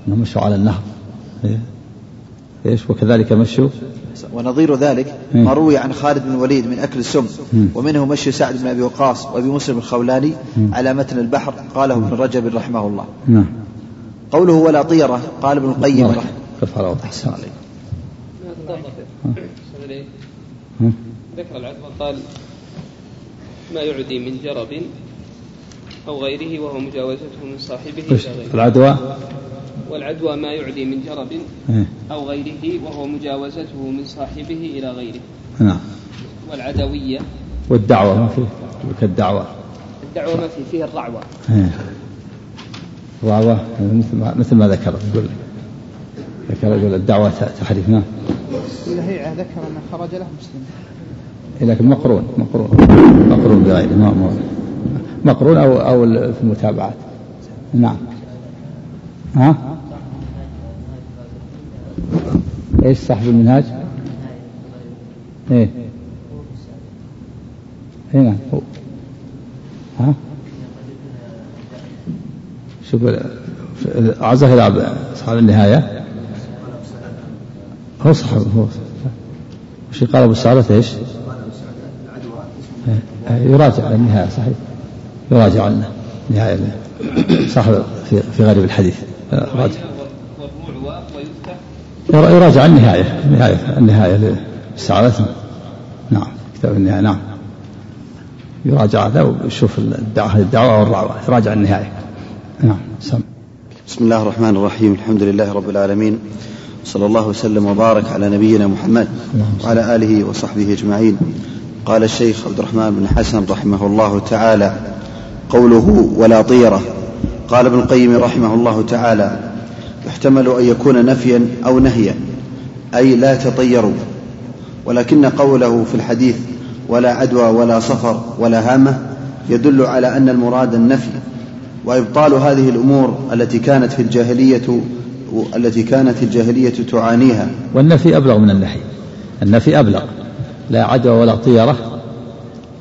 إنهم مشوا على النهر إيه. إيش وكذلك مشوا ونظير ذلك مم. ما روي عن خالد بن الوليد من أكل السم. ومنه مشي سعد بن أبي وقاص وأبي مسلم الخولاني. على متن البحر قاله ابن رجب رحمه الله نعم قوله ولا طيرة قال ابن القيم. رحمه أحسن عليك إليك. ها؟ ذكر العدوى قال ما يعدي من جرب أو غيره وهو مجاوزته من صاحبه إلى غيره. العدوى؟ والعدوى ما يعدي من جرب إيه. أو غيره وهو مجاوزته من صاحبه إلى غيره. نعم. والعدوية. والدعوة ما في؟ كالدعوة الدعوة. ما في فيها الرعوة. إيه. الرعوة مثل ما مثل ما ذكر يقول ذكر يقول الدعوة تحريف نعم. ولهيعة ذكر أن خرج له مسلم. لكن مقرون مقرون. مقرون بغيره ما مقرون. أو أو في المتابعات. نعم. ها؟ إيش صاحب المنهاج؟ إيه. اي نعم. هو. ها؟ شوف عزه إلى اصحاب النهاية. هو صاحب هو. وش قال أبو سعادة إيش؟ يراجع النهاية صحيح؟ يراجع لنا نهاية صاحب في, في غريب الحديث. آه، راجع. يراجع النهاية النهاية النهاية للسعادة. نعم كتاب النهاية نعم. يراجع هذا ويشوف الدعوة الدعوة والرعوة يراجع النهاية. نعم سم. بسم الله الرحمن الرحيم. الحمد لله رب العالمين. صلى الله وسلم وبارك على نبينا محمد وعلى آله وصحبه أجمعين. قال الشيخ عبد الرحمن بن حسن رحمه الله تعالى قوله ولا طيرة. قال ابن القيم رحمه الله تعالى يحتمل أن يكون نفيا أو نهيا أي لا تطيروا. ولكن قوله في الحديث ولا عدوى ولا صفر ولا هامة يدل على أن المراد النفي. وإبطال هذه الأمور التي كانت في الجاهلية التي كانت الجاهلية تعانيها. والنفي أبلغ من النهي. النفي أبلغ. لا عدوى ولا طيرة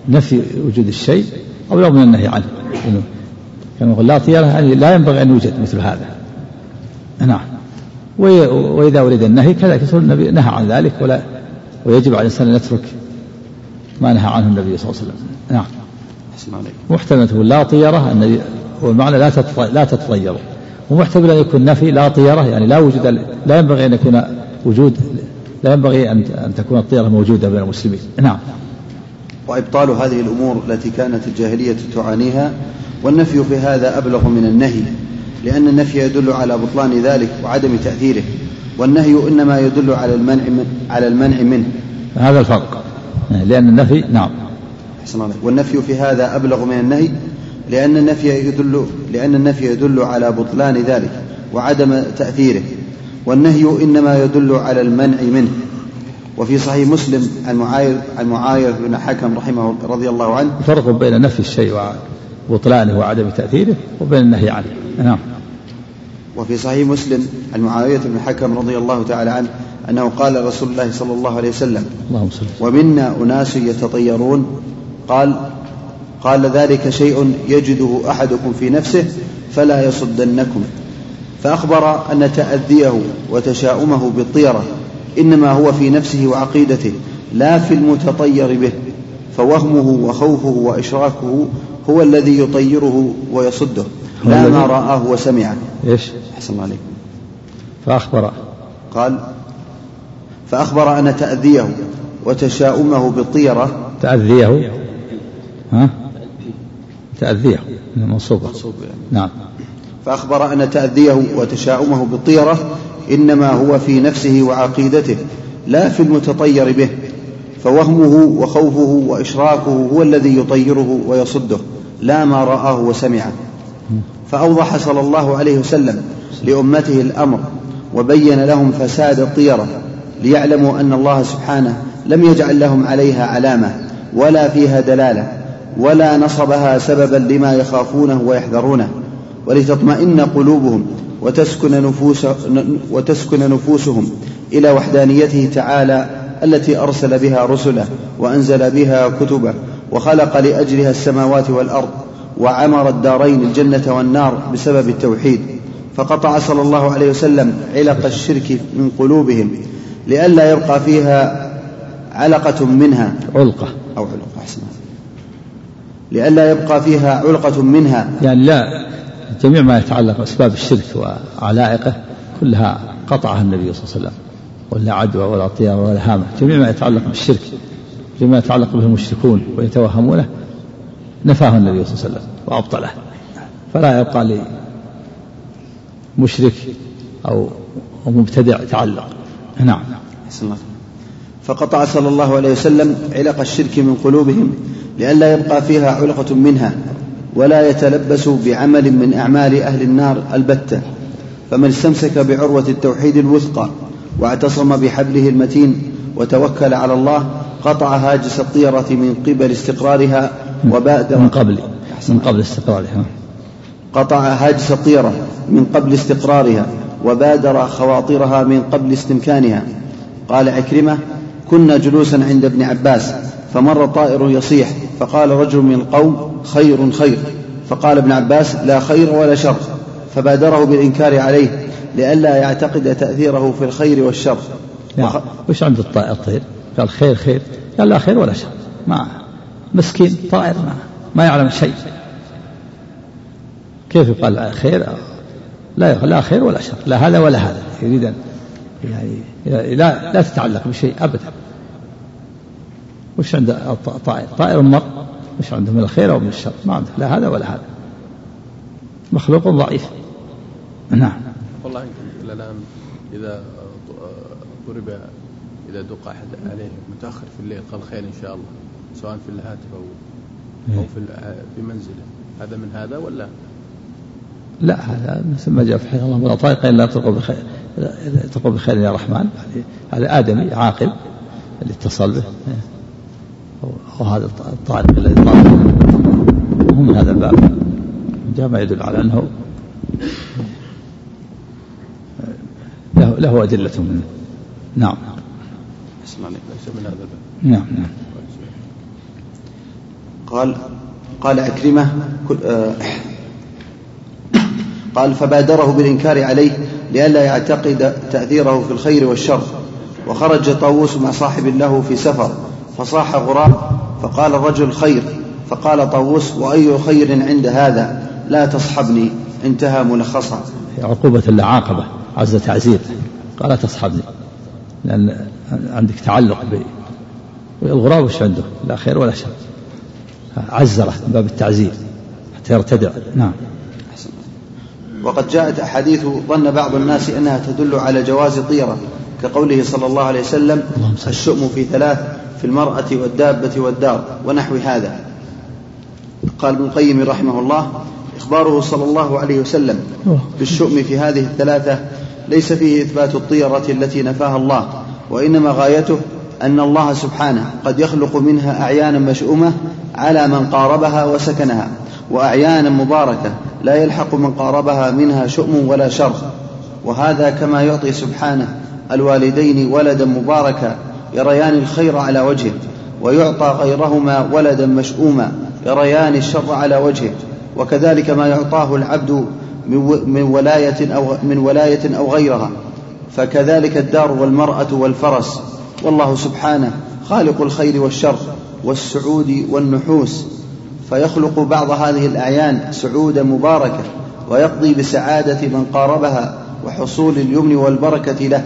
نفي وجود الشيء أبلغ من النهي عنه. إنه كما يقول لا طيرة يعني لا ينبغي أن يوجد مثل هذا. نعم. وإذا ولد النهي كذلك النبي نهى عن ذلك ولا ويجب على الإنسان أن يترك ما نهى عنه النبي صلى الله عليه وسلم. نعم. محتمل تقول لا طيرة النبي والمعنى لا لا تتطيروا ومحتمل أن يكون نفي لا طيرة يعني لا وجود لا ينبغي أن يكون وجود لا ينبغي أن أن تكون الطيرة موجودة بين المسلمين. نعم. وإبطال هذه الأمور التي كانت الجاهلية تعانيها والنفي في هذا أبلغ من النهي لأن النفي يدل على بطلان ذلك وعدم تأثيره والنهي إنما يدل على المنع من على المنع منه. هذا الفرق. لأن النفي نعم. أحسن الله عليك. والنفي في هذا أبلغ من النهي لأن النفي يدل لأن النفي يدل على بطلان ذلك وعدم تأثيره. والنهي إنما يدل على المنع منه. وفي صحيح مسلم عن معاير عن معاير بن حكم رحمه رضي الله عنه. فرق بين نفي الشيء وبطلانه وعدم تأثيره وبين النهي عنه. نعم. وفي صحيح مسلم عن معاوية بن حكم رضي الله تعالى عنه أنه قال رسول الله صلى الله عليه وسلم اللهم صل وسلم. ومنا أناس يتطيرون. قال قال ذلك شيء يجده أحدكم في نفسه فلا يصدنكم. فأخبر أن تأذيه وتشاؤمه بالطيرة إنما هو في نفسه وعقيدته لا في المتطير به فوهمه وخوفه وإشراكه هو الذي يطيره ويصده لا ما رآه وسمعه. إيش؟ أحسن الله عليك. فأخبر. قال فأخبر أن تأذيه وتشاؤمه بالطيرة. تأذيه؟ ها؟ تأذيه. منصوبة. نعم. فأخبر أن تأذيه وتشاؤمه بالطيرة إنما هو في نفسه وعقيدته لا في المتطير به فوهمه وخوفه وإشراكه هو الذي يطيره ويصده لا ما رآه وسمعه. فأوضح صلى الله عليه وسلم لأمته الأمر وبين لهم فساد الطيرة ليعلموا أن الله سبحانه لم يجعل لهم عليها علامة ولا فيها دلالة ولا نصبها سببا لما يخافونه ويحذرونه. ولتطمئن قلوبهم وتسكن نفوس وتسكن نفوسهم إلى وحدانيته تعالى التي أرسل بها رسله وأنزل بها كتبه وخلق لأجلها السماوات والأرض وعمر الدارين الجنة والنار بسبب التوحيد. فقطع صلى الله عليه وسلم علق الشرك من قلوبهم لئلا يبقى فيها علقة منها. علقة. أو علقة أحسن. لئلا يبقى فيها علقة منها. يعني لا جميع ما يتعلق بأسباب الشرك وعلائقه كلها قطعها النبي صلى الله عليه وسلم. ولا عدوى ولا طيار ولا هامة. جميع ما يتعلق بالشرك. جميع ما يتعلق به المشركون ويتوهمونه نفاه النبي صلى الله عليه وسلم وأبطله. فلا يبقى لمشرك أو مبتدع تعلق نعم. فقطع صلى الله عليه وسلم علق الشرك من قلوبهم لئلا يبقى فيها علقة منها. ولا يتلبسوا بعمل من أعمال أهل النار البتة فمن استمسك بعروة التوحيد الوثقى واعتصم بحبله المتين وتوكل على الله قطع هاجس الطيرة من قبل استقرارها وبادر من قبل من قبل استقرارها. قطع هاجس الطيرة من قبل استقرارها وبادر خواطرها من قبل استمكانها. قال عكرمة كنا جلوسا عند ابن عباس فمر طائر يصيح فقال رجل من القوم خير خير. فقال ابن عباس لا خير ولا شر. فبادره بالإنكار عليه لئلا يعتقد تأثيره في الخير والشر. نعم. وش عند الطير قال خير خير. قال لا خير ولا شر. ما مسكين طائر ما, ما يعلم شيء. كيف يقال خير؟ لا لا خير ولا شر. لا هذا ولا هذا. يريد يعني لا لا تتعلق بشيء أبدا. وش عند الطائر طائر مر وش عنده من الخير أو من الشر؟ ما عنده لا هذا ولا هذا. مخلوق ضعيف. نعم. والله إلى الآن إذا ضرب إذا دق أحد عليه متأخر في الليل قال خير إن شاء الله سواء في الهاتف أو أو إيه. في في منزله. هذا من هذا ولا؟ لا هذا مثل ما جاء في حديث الله ولا طائق الا تلقوا بخير تلقوا بخير يا رحمن. هذا آدمي عاقل اللي اتصل به. وهذا الطارق الذي طارق هو من هذا الباب. جاء ما يدل على أنه له له أدلة منه. نعم. ليس من هذا الباب. نعم نعم. قال قال عكرمة آه، قال فبادره بالإنكار عليه لئلا يعتقد تأثيره في الخير والشر وخرج طاووس مع صاحب له في سفر. فصاح غراب فقال الرجل خير فقال طاووس وأي خير عند هذا؟ لا تصحبني. انتهى ملخصا. عقوبة العاقبة عز تعزير. قال لا تصحبني. لأن عندك تعلق ب الغراب وش عنده؟ لا خير ولا شر. عزرة من باب التعزير حتى يرتدع. نعم. وقد جاءت أحاديث ظن بعض الناس أنها تدل على جواز طيرة. كقوله صلى الله عليه وسلم الشؤم في ثلاث في المرأة والدابة والدار ونحو هذا. قال ابن القيم رحمه الله إخباره صلى الله عليه وسلم بالشؤم في هذه الثلاثة ليس فيه إثبات الطيرة التي نفاها الله وإنما غايته أن الله سبحانه قد يخلق منها أعيانا مشؤومة على من قاربها وسكنها وأعيانا مباركة لا يلحق من قاربها منها شؤم ولا شر وهذا كما يعطي سبحانه الوالدين ولدا مباركا يريان الخير على وجهه ويعطى غيرهما ولدا مشؤوما يريان الشر على وجهه. وكذلك ما يعطاه العبد من ولاية أو من ولاية أو غيرها. فكذلك الدار والمرأة والفرس. والله سبحانه خالق الخير والشر والسعود والنحوس. فيخلق بعض هذه الأعيان سعودا مباركة ويقضي بسعادة من قاربها وحصول اليمن والبركة له.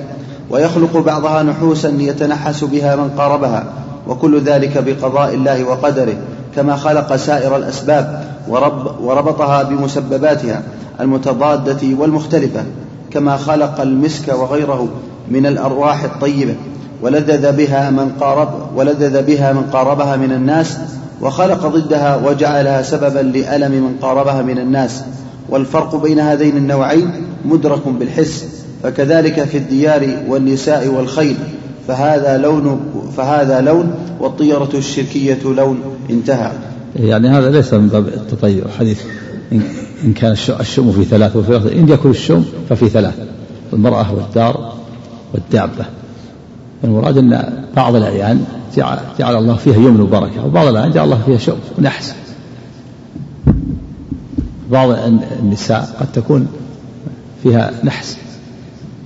ويخلق بعضها نحوسا يتنحس بها من قاربها وكل ذلك بقضاء الله وقدره كما خلق سائر الأسباب ورب وربطها بمسبباتها المتضادة والمختلفة كما خلق المسك وغيره من الأرواح الطيبة ولذذ بها من قارب ولذذ بها من قاربها من الناس وخلق ضدها وجعلها سببا لألم من قاربها من الناس والفرق بين هذين النوعين مدرك بالحس. فكذلك في الديار والنساء والخيل فهذا لون فهذا لون والطيرة الشركية لون انتهى. يعني هذا ليس من باب التطير حديث إن كان الشؤم في ثلاث وفي إن يكن الشؤم ففي ثلاث المرأة والدار والدابة. المراد أن بعض الأعيان جعل, جعل الله فيها يمن وبركة وبعض الأعيان جعل الله فيها شؤم ونحس. بعض النساء قد تكون فيها نحس.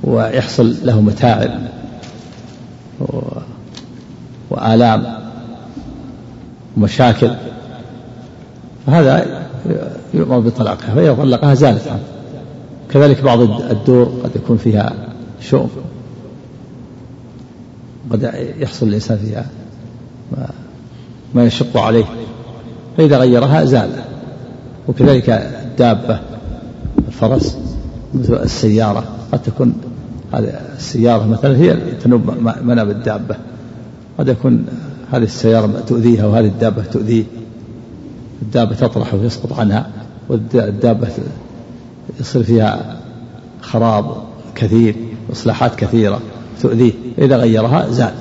ويحصل له متاعب وآلام ومشاكل. فهذا يؤمر بطلاقها فإذا طلقها زالت عنه كذلك بعض الدور قد يكون فيها شؤم. قد يحصل الإنسان فيها ما, ما يشق عليه. فإذا غيرها زال. وكذلك الدابة الفرس مثل السيارة قد تكون السيارة مثلا هي تنوب مناب الدابة. قد يكون هذه السيارة تؤذيها وهذه الدابة تؤذيه. الدابة تطرح ويسقط عنها والدابة يصير فيها خراب كثير إصلاحات كثيرة تؤذيه. إذا غيرها زال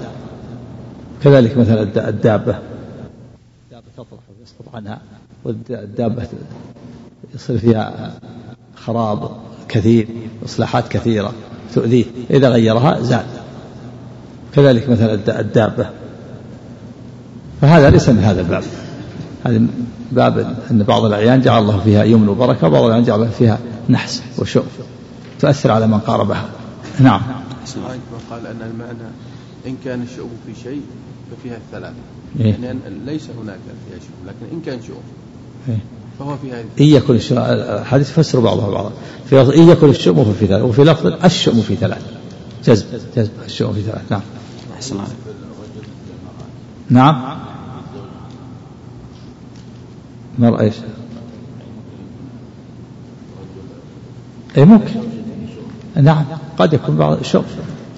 كذلك مثلا الدابة. الدابة تطرح ويسقط عنها والدابة يصير فيها خراب كثير إصلاحات كثيرة. تؤذيه. إذا غيرها زال كذلك مثلا الدابة. فهذا ليس من هذا الباب. هذا باب أن بعض الأعيان جعل الله فيها يمن وبركة وبعض الأعيان جعل فيها نحس وشؤم تؤثر على من قاربها. نعم. قال أن المعنى إن كان الشؤم في شيء ففيها الثلاثة إيه؟ يعني ليس هناك فيها شؤم لكن إن كان شؤم إيه؟ فهو في هذه إن يكن الشؤم الحديث يفسر بعضها بعضا. في لفظ إن يكن الشؤم ففي ثلاثة وفي لفظ الشؤم في ثلاثة جزم جزم الشؤم في ثلاثة نعم. نعم. مر إيش؟ اي ممكن. نعم. قد يكون بعض الشؤم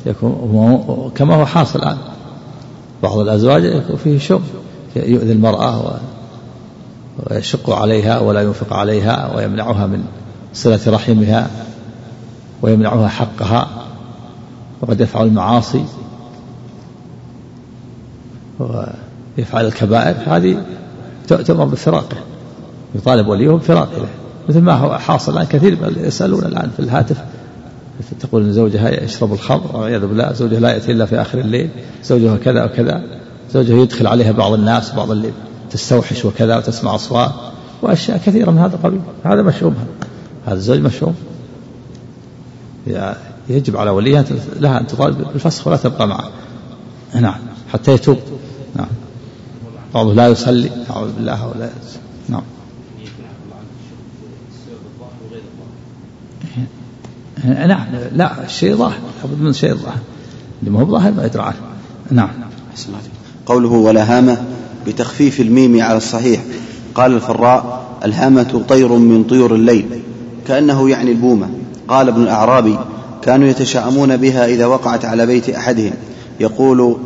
يكون كما هو حاصل الآن. بعض الأزواج يكون فيه شؤم يؤذي المرأة ويشق عليها ولا ينفق عليها ويمنعها من صلة رحمها ويمنعها حقها وقد يفعل المعاصي ويفعل الكبائر هذه تؤمر بفراقه يطالب وليه بفراقه مثل ما هو حاصل الآن كثير يسألون الآن في الهاتف تقول إن زوجها يشرب الخمر والعياذ بالله زوجها لا يأتي إلا في آخر الليل زوجها كذا وكذا زوجها يدخل عليها بعض الناس بعض اللي تستوحش وكذا وتسمع أصوات وأشياء كثيرة من هذا القبيل هذا مشؤوم هذا الزوج مشؤوم يجب على وليها لها أن تطالب بالفسخ ولا تبقى معه. نعم حتى يتوب. نعم. بعضه لا يصلي نعوذ بالله ولا نعم. نعم لا الشيء ظاهر لابد من شيء ظاهر. اللي ما هو ظاهر ما يدرى عنه. نعم. قوله ولا هامة بتخفيف الميم على الصحيح. قال الفراء الهامة طير من طيور الليل. كأنه يعني البومة. قال ابن الأعرابي كانوا يتشاءمون بها إذا وقعت على بيت أحدهم. يقول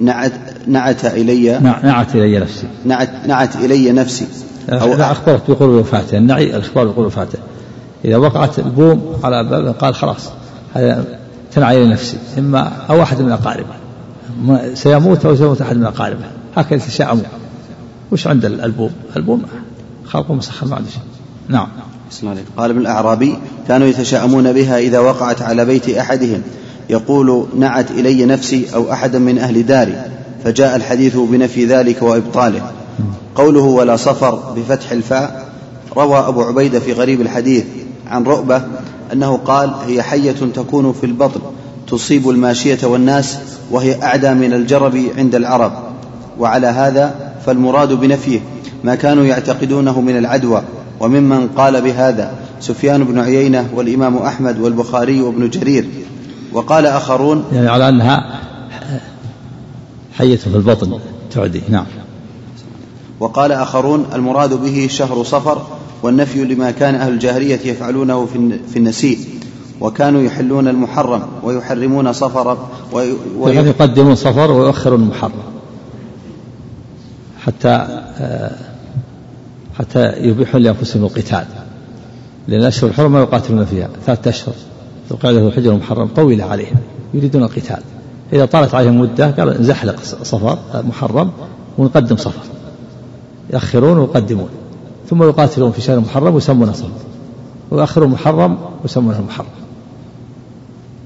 نعت نعت إلي نعت إلي نفسي. نعت, نعت إلي نفسي. أو أخبرت بقول وفاته. النعي الإخبار بقول وفاته. إذا وقعت البوم على باب قال خلاص هذا تنعي لنفسي إما أو أحد من أقاربه سيموت أو سيموت أحد من أقاربه هكذا يتشاءمون. وش عند البوم؟ البوم خلق مسخر ما عنده شيء. نعم. قال ابن الأعرابي كانوا يتشاءمون بها إذا وقعت على بيت أحدهم. يقول نعت إلي نفسي أو أحدا من أهل داري. فجاء الحديث بنفي ذلك وإبطاله. قوله ولا صفر بفتح الفاء روى أبو عبيدة في غريب الحديث عن رؤبة أنه قال هي حية تكون في البطن تصيب الماشية والناس وهي أعدى من الجرب عند العرب. وعلى هذا فالمراد بنفيه ما كانوا يعتقدونه من العدوى. وممن قال بهذا سفيان بن عيينة والإمام أحمد والبخاري وابن جرير. وقال آخرون يعني على أنها حية في البطن تعدي. نعم. وقال آخرون المراد به شهر صفر والنفي لما كان أهل الجاهلية يفعلونه في النسيء. وكانوا يحلون المحرم ويحرمون صفر وي... وي... يقدمون صفر ويؤخرون المحرم. حتى حتى يبيحون لأنفسهم القتال. لأن الأشهر الحرم ما يقاتلون فيها. ثلاثة أشهر. ذو الحجر المحرم طويلة عليهم يريدون القتال. إذا طالت عليهم مدة قال نزحلق صفر محرم ونقدم صفر. يأخرون ويقدمون. ثم يقاتلون في شهر المحرم ويسمونه صفر. ويؤخرون المحرم ويسمونه المحرم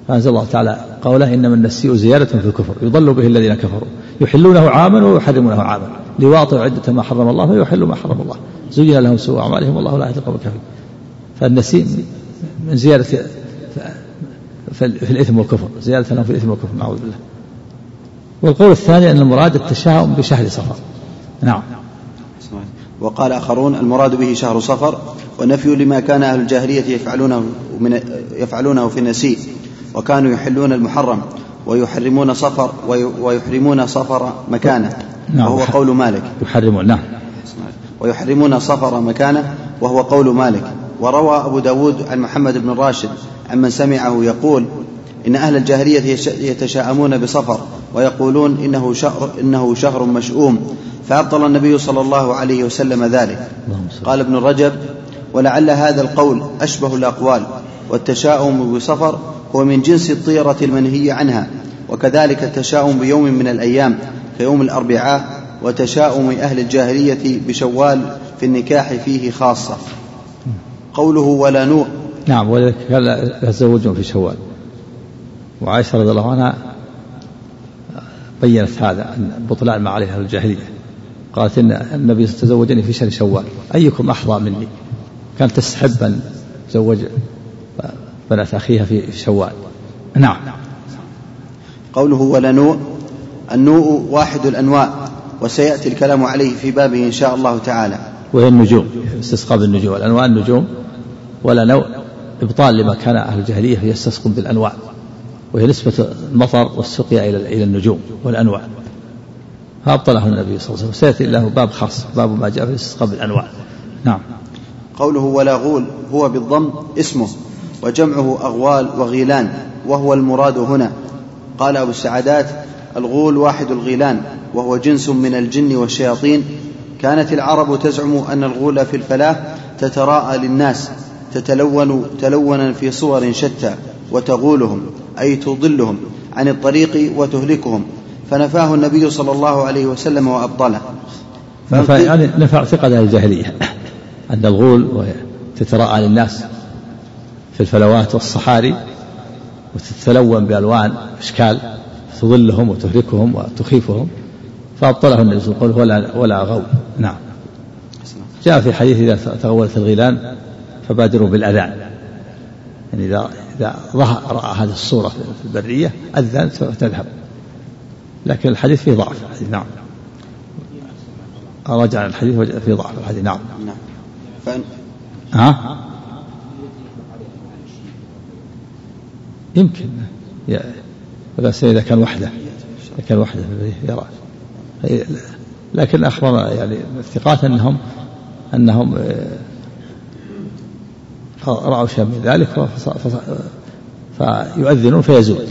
فأنزل الله تعالى قوله إنما النسيء زيادة في الكفر. يضل به الذين كفروا. يحلونه عاما ويحرمونه عاما. لواطئ عدة ما حرم الله فيحل ما حرم الله. زين لهم سوء أعمالهم والله لا يهدي القوم الكافرين. فالنسيء من زيادة في الإثم والكفر زيادة لهم في الإثم والكفر نعوذ بالله. والقول الثاني أن المراد التشاؤم بشهر صفر. نعم. وقال آخرون المراد به شهر صفر ونفي لما كان أهل الجاهلية يفعلونه من يفعلونه في النسيء. وكانوا يحلون المحرم ويحرمون صفر ويحرمون صفر مكانه. نعم. وهو قول مالك. يحرمون نعم. ويحرمون صفر مكانه وهو قول مالك. وروى أبو داود عن محمد بن راشد عمن سمعه يقول إن أهل الجاهلية يتشاءمون بصفر ويقولون إنه شهر, إنه شهر مشؤوم. فأبطل النبي صلى الله عليه وسلم ذلك. قال ابن رجب ولعل هذا القول أشبه الأقوال والتشاؤم بصفر هو من جنس الطيرة المنهي عنها وكذلك التشاؤم بيوم من الأيام كيوم الأربعاء وتشاؤم أهل الجاهلية بشوال في النكاح فيه خاصة. قوله ولا نور نعم ولذلك قال يتزوجون في شوال. وعائشة رضي الله عنها بينت هذا بطلان ما عليه أهل الجاهلية. قالت إن النبي تزوجني في شهر شوال. أيكم أحظى مني؟ كانت تستحب أن تزوج بنات أخيها في شوال. نعم. قوله ولنوء النوء واحد الأنواع. وسيأتي الكلام عليه في بابه إن شاء الله تعالى. وهي النجوم استسقاء بالنجوم الأنواع النجوم ولا نوء إبطال لما كان أهل الجاهلية يستسقون بالأنواع وهي نسبة المطر والسقيا إلى إلى النجوم والأنواع. فأبطله النبي صلى الله عليه وسلم. سيأتي له باب خاص باب ما جاء في الاستسقاء بالأنواع نعم. قوله ولا غول هو بالضم اسمه وجمعه أغوال وغيلان وهو المراد هنا. قال أبو السعادات الغول واحد الغيلان. وهو جنس من الجن والشياطين. كانت العرب تزعم أن الغول في الفلاة تتراءى للناس تتلون تلونا في صور شتى وتغولهم أي تضلهم عن الطريق وتهلكهم. فنفاه النبي صلى الله عليه وسلم وأبطله نفى يعني نفى اعتقاد الجاهلية أن الغول تتراءى للناس في الفلوات والصحاري وتتلون بألوان أشكال تظلهم وتهلكهم وتخيفهم. فأبطله النبي صلى الله عليه وسلم ولا ولا غول نعم. جاء في حديث إذا تغولت الغيلان فبادروا بالأذان. يعني إذا إذا ظهر رأى هذه الصورة في البرية أذن فتذهب لكن الحديث فيه ضعف. الحديث نعم. رجع الحديث فيه ضعف. الحديث نعم. نعم. فإن ها؟ يمكن. بس إذا كان وحده. إذا كان وحده يرى. لكن أخبر يعني الثقات أنهم أنهم آه، رأوا شيئا من ذلك فيؤذنون فيزول.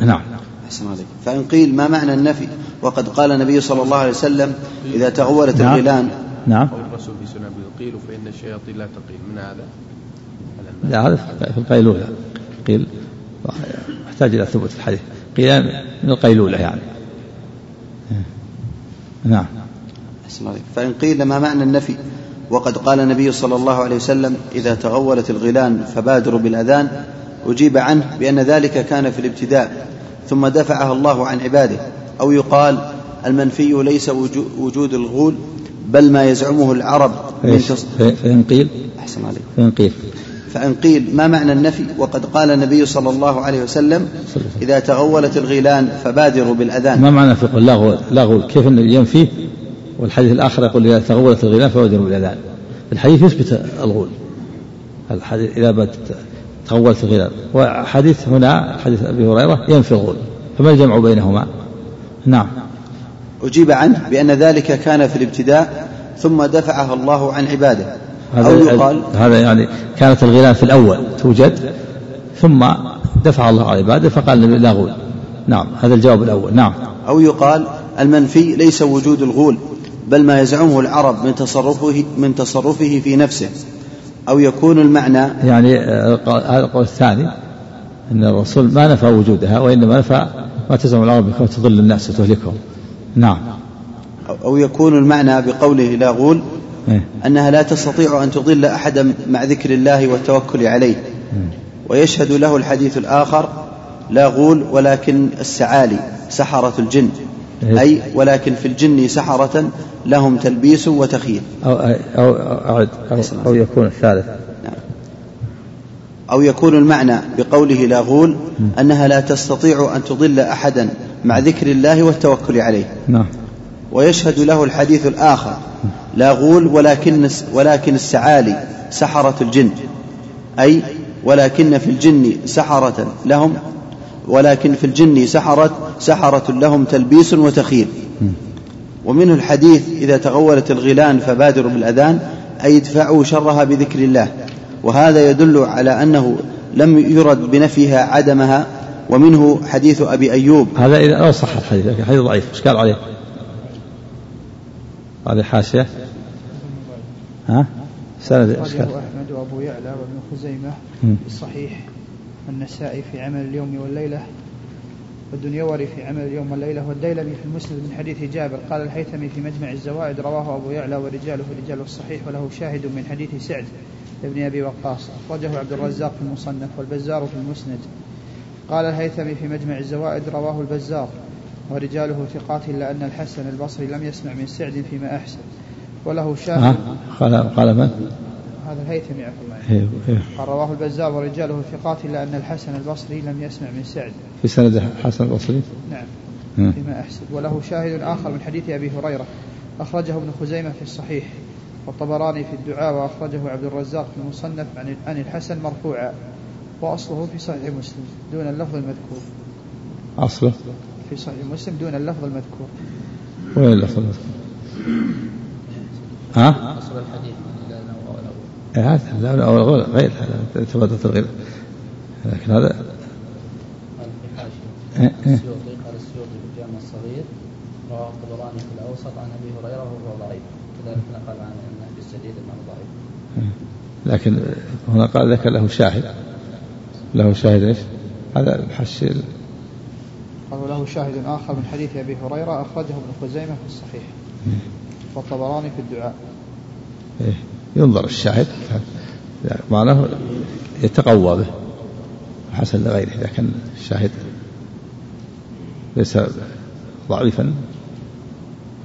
نعم. أحسن عليك. فإن قيل ما معنى النفي؟ وقد قال النبي صلى الله عليه وسلم إذا تغولت نعم. الغيلان نعم. قول الرسول في سنة قيل فإن الشياطين لا تقيل. من هذا؟ لا هذا في القيلولة. قيل يحتاج إلى ثبوت الحديث. قيل من القيلولة يعني. نعم. فإن قيل ما معنى النفي وقد قال النبي صلى الله عليه وسلم إذا تغولت الغيلان فبادروا بالأذان أجيب عنه بأن ذلك كان في الابتداء ثم دفعها الله عن عباده أو يقال المنفي ليس وجود الغول بل ما يزعمه العرب من فإن قيل؟ أحسن عليك. فإن قيل. فإن قيل ما معنى النفي وقد قال النبي صلى الله عليه وسلم إذا تغولت الغيلان فبادروا بالأذان. ما معنى في قول لا غول لا غول. كيف ينفي والحديث الآخر يقول إذا تغولت الغيلان فبادروا بالأذان؟ الحديث يثبت الغول. الحديث إذا تغولت الغيلان. وحديث هنا حديث أبي هريرة ينفي الغول. فما الجمع بينهما؟ نعم. أجيب عنه بأن ذلك كان في الابتداء ثم دفعها الله عن عباده. هذا أو يقال هذا يعني كانت الغيلان في الأول توجد ثم دفع الله على عباده فقال لا غول. نعم هذا الجواب الأول. نعم. أو يقال المنفي ليس وجود الغول بل ما يزعمه العرب من تصرفه من تصرفه في نفسه. أو يكون المعنى يعني آه، هذا القول الثاني أن الرسول ما نفى وجودها وإنما نفى ما تزعم العرب بكون تضل الناس وتهلكهم. نعم. أو يكون المعنى بقوله لا غول؟ أنها لا تستطيع أن تضل أحدا مع ذكر الله والتوكل عليه. ويشهد له الحديث الآخر لا غول ولكن السعالي سحرة الجن. إيه؟ أي ولكن في الجن سحرة لهم تلبيس وتخيل أو, أو, أو, أو, أو, أو يكون الثالث. أو يكون المعنى بقوله لا غول أنها لا تستطيع أن تضل أحدا مع ذكر الله والتوكل عليه. نعم. ويشهد له الحديث الآخر لا غول ولكن ولكن السعالي سحرة الجن. أي ولكن في الجن سحرة لهم ولكن في الجن سحرة سحرة لهم تلبيس وتخيل ومنه الحديث إذا تغولت الغيلان فبادروا بالأذان أي ادفعوا شرها بذكر الله. وهذا يدل على أنه لم يرد بنفيها عدمها. ومنه حديث أبي أيوب. هذا إذا صح الحديث لكن حديث ضعيف إيش قال عليه؟ هذه حاشية. ها؟ سند؟ أحمد وأبو يعلى وابن خزيمة الصحيح والنسائي في عمل اليوم والليلة والدنيوري في عمل اليوم والليلة والديلمي في المسند من حديث جابر قال الهيثمي في مجمع الزوائد رواه أبو يعلى ورجاله رجال الصحيح وله شاهد من حديث سعد بن أبي وقاص. أخرجه عبد الرزاق في المصنف والبزار في المسند. قال الهيثمي في مجمع الزوائد رواه البزار. ورجاله ثقات إلا أن الحسن البصري لم يسمع من سعد فيما أحسن. وله شاهد؟ قال قال من؟ هذا الهيثمي عفوا الله. إيه،. قال رواه البزار ورجاله ثقات إلا أن الحسن البصري لم يسمع من سعد. في سند حسن البصري؟ نعم. فيما أحسن. وله شاهد آخر من حديث أبي هريرة. أخرجه ابن خزيمة في الصحيح. والطبراني في الدعاء. وأخرجه عبد الرزاق في المصنف عن عن الحسن مرفوعا. وأصله في صحيح مسلم. دون اللفظ المذكور. أصله؟ في صحيح مسلم دون اللفظ المذكور وين اللفظ ها؟ أصل الحديث لا. إيه، هذا لا لا أول غير غير هذا تبادلت الغير لكن هذا إيه، إيه. السيوطي قال السيوطي في الجامع الصغير رواه الطبراني في الأوسط عن أبي هريرة وهو ضعيف كذلك نقل عن السديد أنه ضعيف لكن هنا قال ذكر له شاهد له شاهد إيش؟ هذا الحشي قال وله شاهد آخر من حديث أبي هريرة أخرجه ابن خزيمة في الصحيح. والطبراني في الدعاء. إيه، ينظر الشاهد. معناه يتقوى به. حسن لغيره لكن الشاهد ليس ضعيفا.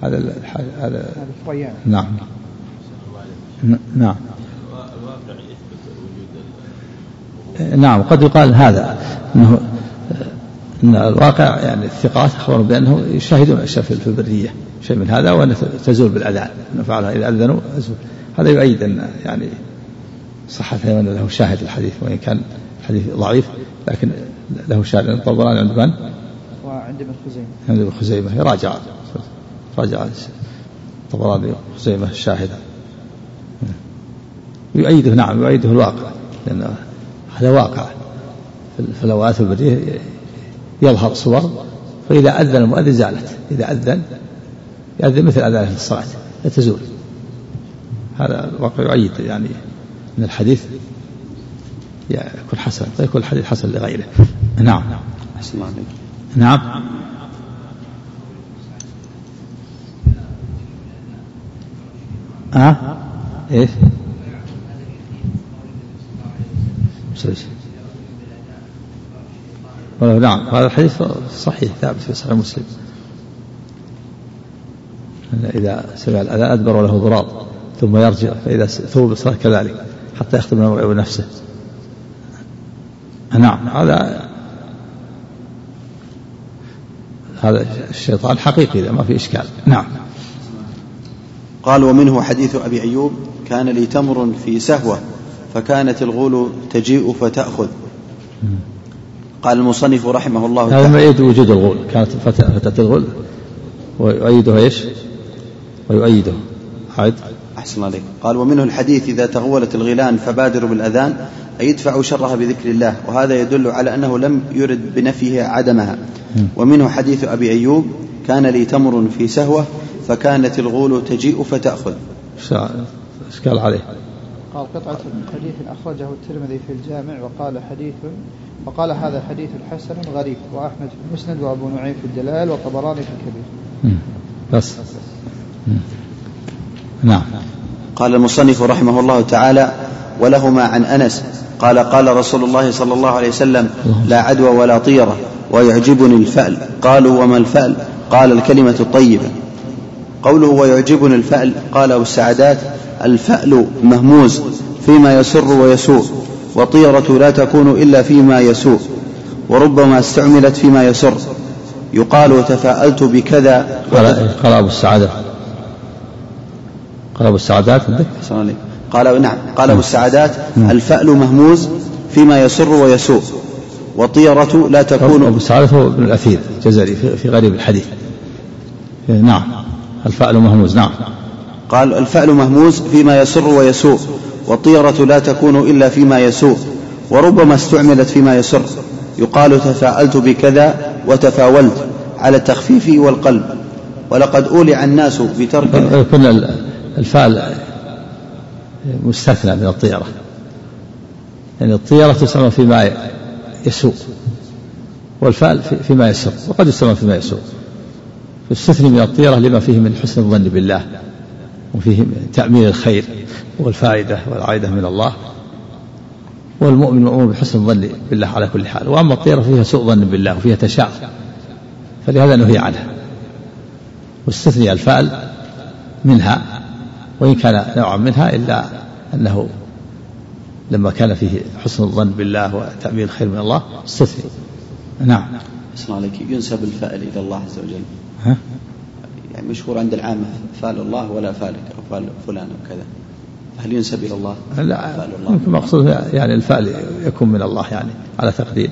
هذا الح- هذا نعم. نعم. نعم قد يقال هذا إنه أن الواقع يعني الثقات اخبروا بأنه يشاهدون اشياء في البرية شيء من هذا وان تزول بالاذان إن فعلها إذا أذنوا أزول. هذا يؤيد أن يعني صحة وان له شاهد الحديث وإن كان الحديث ضعيف لكن له شاهد. الطبراني عند من؟ وعند ابن خزيمة. عند ابن خزيمة. يراجع. راجع. الطبراني خزيمة الشاهد يؤيده نعم يؤيده الواقع لأن هذا واقع في في الأوقات البرية يظهر صور فإذا أذن المؤذن زالت إذا أذن يأذن مثل أذانه في الصلاة لا تزول. هذا الواقع يؤيد يعني أن الحديث يكون حسن ويكون الحديث حسن لغيره. نعم. أحسن الله عليك. نعم. ها؟ إيش؟ نعم هذا الحديث صحيح ثابت في صحيح مسلم. أن إذا سمع الأذان أدبر وله ضراب ثم يرجع فإذا ثوب الصلاة كذلك حتى يختم الموعظ بنفسه نعم هذا هذا الشيطان حقيقي إذا ما في إشكال. نعم. قال ومنه حديث أبي أيوب كان لي تمر في سهوة فكانت الغول تجيء فتأخذ. قال المصنف رحمه الله هذا تعالى. ما يؤيد وجود الغول. كانت فتاة فتاة الغول. ويؤيدها إيش؟ ويؤيده. عد أحسن الله عليك. قال ومنه الحديث إذا تغولت الغيلان فبادروا بالأذان أي يدفعوا شرها بذكر الله وهذا يدل على أنه لم يرد بنفيه عدمها. ومنه حديث أبي أيوب كان لي تمر في سهوة فكانت الغول تجيء فتأخذ. اشكال عليه؟ قال قطعة من حديث أخرجه الترمذي في الجامع وقال حديث وقال هذا حديث حسن غريب وأحمد في المسند وأبو نعيم في الدلال والطبراني في الكبير. بس. نعم. قال المصنف رحمه الله تعالى ولهما عن أنس قال قال رسول الله صلى الله عليه وسلم لا عدوى ولا طيرة ويعجبني الفأل. قالوا وما الفأل؟ قال الكلمة الطيبة. قوله ويعجبني الفأل؟ قال أبو السعدات الفأل مهموز فيما يسر ويسوء والطيرة لا تكون إلا فيما يسوء وربما استعملت فيما يسر. يقال تفاءلت بكذا. قال قال أبو السعادة. قال أبو السعادات عندك؟ قال نعم قال أبو السعادات الفأل مهموز فيما يسر ويسوء والطيرة لا تكون أبو السعادة هو ابن الأثير الجزري في غريب الحديث. نعم الفأل مهموز. نعم. قال الفأل مهموز فيما يسر ويسوء والطيرة لا تكون إلا فيما يسوء وربما استعملت فيما يسر. يقال تفاءلت بكذا وتفاولت على التخفيف والقلب. ولقد أولع الناس بترك يكون الفعل مستثنى من الطيرة. يعني الطيرة تستعمل فيما يسوء والفعل فيما يسر وقد يستعمل فيما يسوء. يستثني من الطيرة لما فيه من حسن الظن بالله. وفيه تأمين الخير والفائدة والعائدة من الله. والمؤمن مأمور بحسن الظن بالله على كل حال. وأما الطيرة فيها سوء ظن بالله وفيها تشاؤم فلهذا نهي عنها واستثني الفعل منها وإن كان نوعا منها إلا أنه لما كان فيه حسن الظن بالله وتأمين الخير من الله استثني. نعم. أسمع عليك ينسب الفعل إلى الله عز وجل. ها؟ مشهور عند العامة فعل الله ولا فالك أو فعل فلان أو كذا هل ينسب إلى الله؟ لا يمكن مقصود يعني الفعل يكون من الله يعني على تقدير.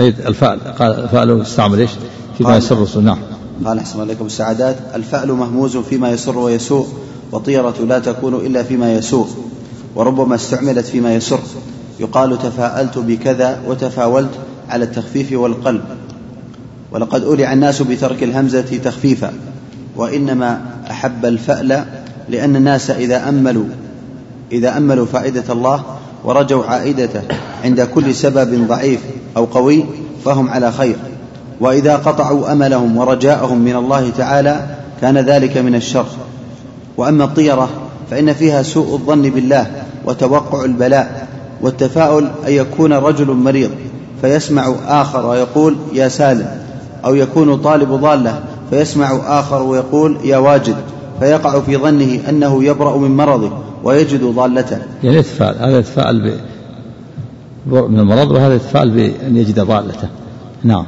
الفعل قال الفعل استعمل إيش؟ فيما يسر نعم قال أحسن عليكم السعادات الفعل مهموز فيما يسر ويسوء وطيرة لا تكون إلا فيما يسوء وربما استعملت فيما يسر. يقال تفاءلت بكذا وتفاولت على التخفيف والقلب. ولقد أولع الناس بترك الهمزة تخفيفا وإنما أحب الفأل لأن الناس إذا أملوا إذا أملوا فائدة الله ورجوا عائدته عند كل سبب ضعيف أو قوي فهم على خير. وإذا قطعوا أملهم ورجاءهم من الله تعالى كان ذلك من الشر. وأما الطيرة فإن فيها سوء الظن بالله وتوقع البلاء والتفاؤل أن يكون رجل مريض فيسمع آخر ويقول يا سالم. أو يكون طالب ضالة فيسمع آخر ويقول يا واجد فيقع في ظنه أنه يبرأ من مرضه ويجد ضالته. يعني يتفاءل هذا يتفاءل من المرض وهذا يتفاءل بأن يجد ضالته. نعم.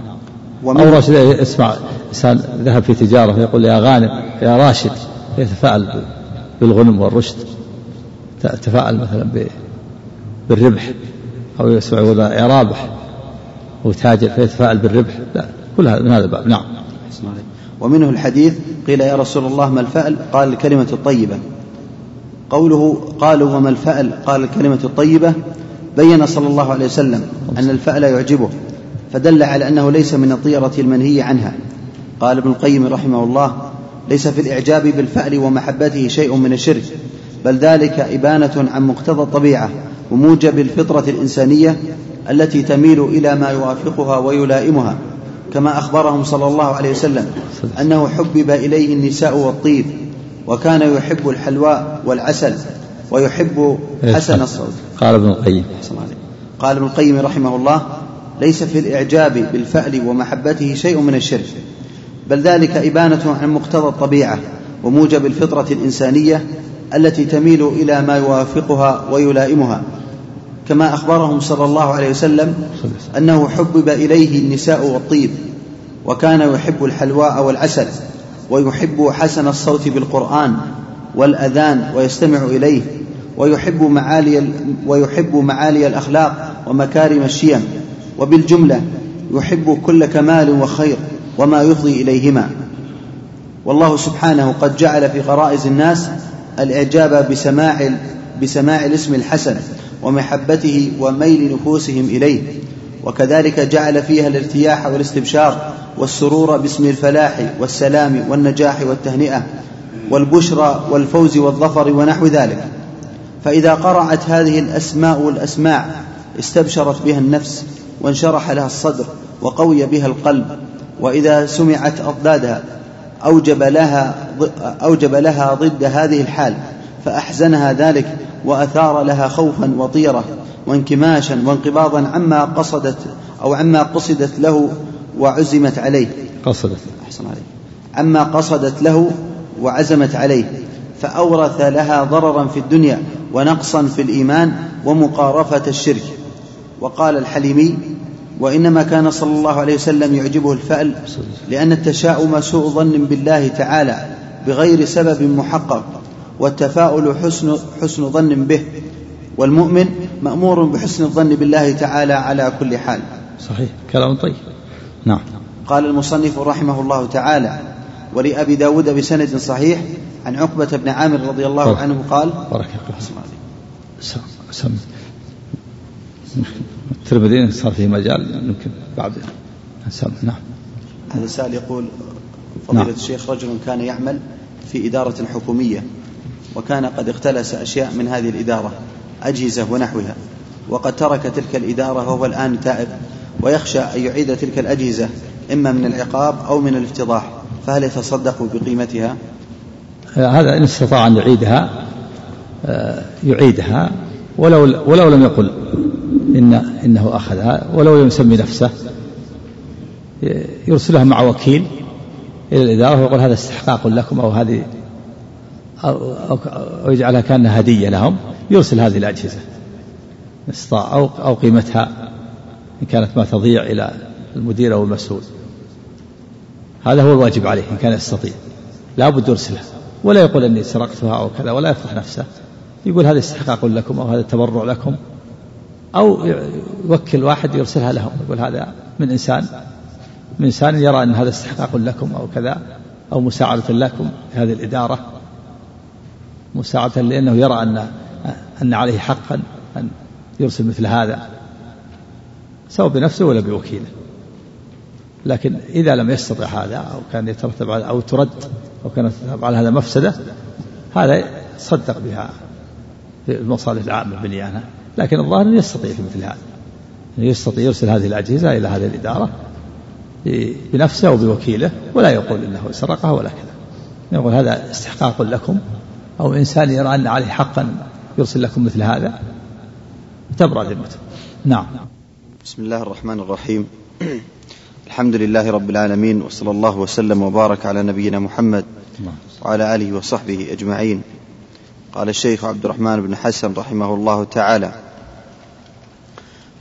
أو راشد اسمع إنسان ذهب في تجارة فيقول يا غانم يا راشد يتفاءل بالغنم والرشد. تفاءل مثلا بالربح أو يسمع يقول يا رابح هو تاجر فيتفاءل بالربح. لا. كل هذا من هذا الباب. نعم. ومنه الحديث قيل يا رسول الله ما الفأل؟ قال الكلمة الطيبة. قوله قالوا وما الفأل؟ قال الكلمة الطيبة. بين صلى الله عليه وسلم أن الفأل يعجبه فدل على أنه ليس من الطيرة المنهي عنها. قال ابن القيم رحمه الله ليس في الإعجاب بالفأل ومحبته شيء من الشرك بل ذلك إبانة عن مقتضى الطبيعة وموجب الفطرة الإنسانية التي تميل إلى ما يوافقها ويلائمها. كما أخبرهم صلى الله عليه وسلم أنه حبب إليه النساء والطيب وكان يحب الحلواء والعسل ويحب حسن الصوت. قال ابن القيم. قال ابن القيم رحمه الله ليس في الإعجاب بالفأل ومحبته شيء من الشرك بل ذلك إبانة عن مقتضى الطبيعة وموجب الفطرة الإنسانية التي تميل إلى ما يوافقها ويلائمها. كما أخبرهم صلى الله عليه وسلم أنه حبب إليه النساء والطيب وكان يحب الحلواء والعسل ويحب حسن الصوت بالقرآن والأذان ويستمع إليه ويحب معالي ويحب معالي الأخلاق ومكارم الشيم وبالجملة يحب كل كمال وخير وما يفضي إليهما. والله سبحانه قد جعل في غرائز الناس الإعجاب بسماع بسماع الاسم الحسن ومحبته وميل نفوسهم إليه. وكذلك جعل فيها الارتياح والاستبشار والسرور باسم الفلاح والسلام والنجاح والتهنئة والبشرى والفوز والظفر ونحو ذلك. فإذا قرعت هذه الأسماء والأسماع استبشرت بها النفس وانشرح لها الصدر وقوي بها القلب. وإذا سمعت أضدادها أوجب لها أوجب لها ضد هذه الحال. فأحزنها ذلك وأثار لها خوفا وطيرة وانكماشا وانقباضا عما قصدت أو عما قصدت له وعزمت عليه. قصدت. أحسن عليه عما قصدت له وعزمت عليه. فأورث لها ضررا في الدنيا ونقصا في الإيمان ومقارفة الشرك. وقال الحليمي وإنما كان صلى الله عليه وسلم يعجبه الفأل لأن التشاؤم سوء ظن بالله تعالى بغير سبب محقق. والتفاؤل حسن, حسن ظن به والمؤمن مأمور بحسن الظن بالله تعالى على كل حال. صحيح. كلام طيب. نعم. قال المصنف رحمه الله تعالى ولأبي داود بسند صحيح عن عقبة بن عامر رضي الله بارك. عنه قال بارك الله الترمذي صار فيه مجال يمكن بعد. سم نعم. هذا سائل يقول فضيلة نعم. الشيخ رجل كان يعمل في إدارة حكومية وكان قد اختلس أشياء من هذه الإدارة أجهزة ونحوها وقد ترك تلك الإدارة وهو الآن تائب ويخشى أن يعيد تلك الأجهزة إما من العقاب أو من الافتضاح فهل يتصدق بقيمتها؟ هذا إن استطاع أن يعيدها آه، يعيدها ولو ولو لم يقل إن إنه أخذها ولو لم يسمي نفسه يرسلها مع وكيل إلى الإدارة ويقول هذا استحقاق لكم أو هذه أو, يجعلها كأنها هدية لهم يرسل هذه الأجهزة. استطاع أو أو قيمتها إن كانت ما تضيع إلى المدير أو المسؤول. هذا هو الواجب عليه إن كان يستطيع. لا بد يرسلها. ولا يقول أني سرقتها أو كذا ولا يفضح نفسه. يقول هذا استحقاق لكم أو هذا تبرع لكم. أو يوكل واحد يرسلها لهم. يقول هذا من إنسان من إنسان يرى أن هذا استحقاق لكم أو كذا أو مساعدة لكم في هذه الإدارة. مساعدة لأنه يرى أن أن عليه حقا أن يرسل مثل هذا. سواء بنفسه ولا بوكيله. لكن إذا لم يستطع هذا أو كان يترتب على أو ترد أو كان يترتب على هذا مفسدة هذا صدق بها في المصالح العامة بنيانها. لكن الظاهر أنه يستطيع في مثل هذا. يستطيع يرسل هذه الأجهزة إلى هذه الإدارة بنفسه أو بوكيله ولا يقول إنه سرقها ولا كذا. يقول هذا استحقاق لكم أو إنسان يرى أن عليه حقا يرسل لكم مثل هذا؟ تبرأ ذمته. نعم. بسم الله الرحمن الرحيم. الحمد لله رب العالمين وصلى الله وسلم وبارك على نبينا محمد وعلى آله وصحبه أجمعين. قال الشيخ عبد الرحمن بن حسن رحمه الله تعالى.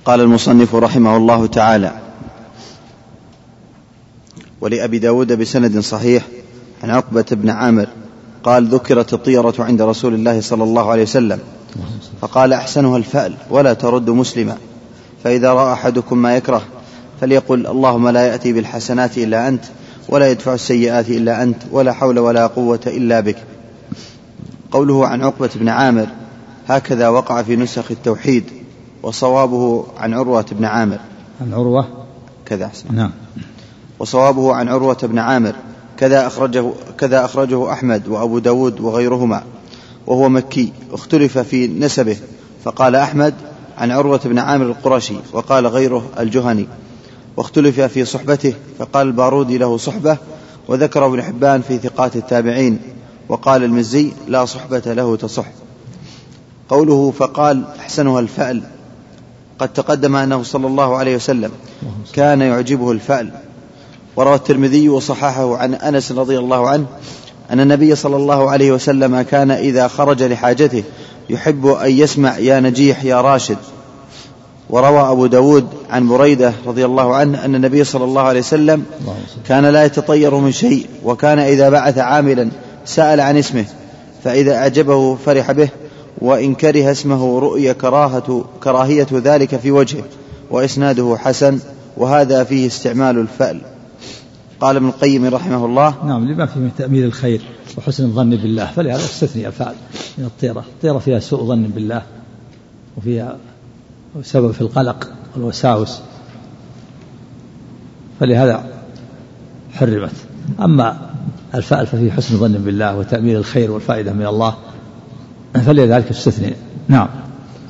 قال المصنف رحمه الله تعالى ولأبي داود بسند صحيح عن عقبة بن عامر قال ذكرت الطيرة عند رسول الله صلى الله عليه وسلم. فقال أحسنها الفأل ولا ترد مسلما. فإذا رأى أحدكم ما يكره فليقل اللهم لا يأتي بالحسنات إلا أنت ولا يدفع السيئات إلا أنت ولا حول ولا قوة إلا بك. قوله عن عقبة بن عامر هكذا وقع في نسخ التوحيد وصوابه عن عروة بن عامر. عن عروة؟ كذا أحسن. نعم. وصوابه عن عروة بن عامر كذا أخرجه, كذا أخرجه أحمد وأبو داود وغيرهما وهو مكي اختلف في نسبه فقال أحمد عن عروة بن عامر القرشي وقال غيره الجهني واختلف في صحبته فقال البارودي له صحبة وذكر ابن حبان في ثقات التابعين وقال المزي لا صحبة له تصح. قوله فقال أحسنها الفأل قد تقدم أنه صلى الله عليه وسلم كان يعجبه الفأل. وروى الترمذي وصححه عن أنس رضي الله عنه أن النبي صلى الله عليه وسلم كان إذا خرج لحاجته يحب أن يسمع يا نجيح يا راشد. وروى أبو داود عن بريدة رضي الله عنه أن النبي صلى الله عليه وسلم كان لا يتطير من شيء وكان إذا بعث عاملا سأل عن اسمه فإذا أعجبه فرح به وإن كره اسمه رؤي كراهة كراهية ذلك في وجهه وإسناده حسن وهذا فيه استعمال الفأل قال ابن القيم رحمه الله. نعم لما فيه من تأميل الخير وحسن الظن بالله. فلهذا استثني الفعل من الطيرة. الطيرة فيها سوء ظن بالله وفيها سبب في القلق والوساوس. فلهذا حرمت. أما الفأل ففيه حسن ظن بالله وتأميل الخير والفائدة من الله فلذلك استثني. نعم.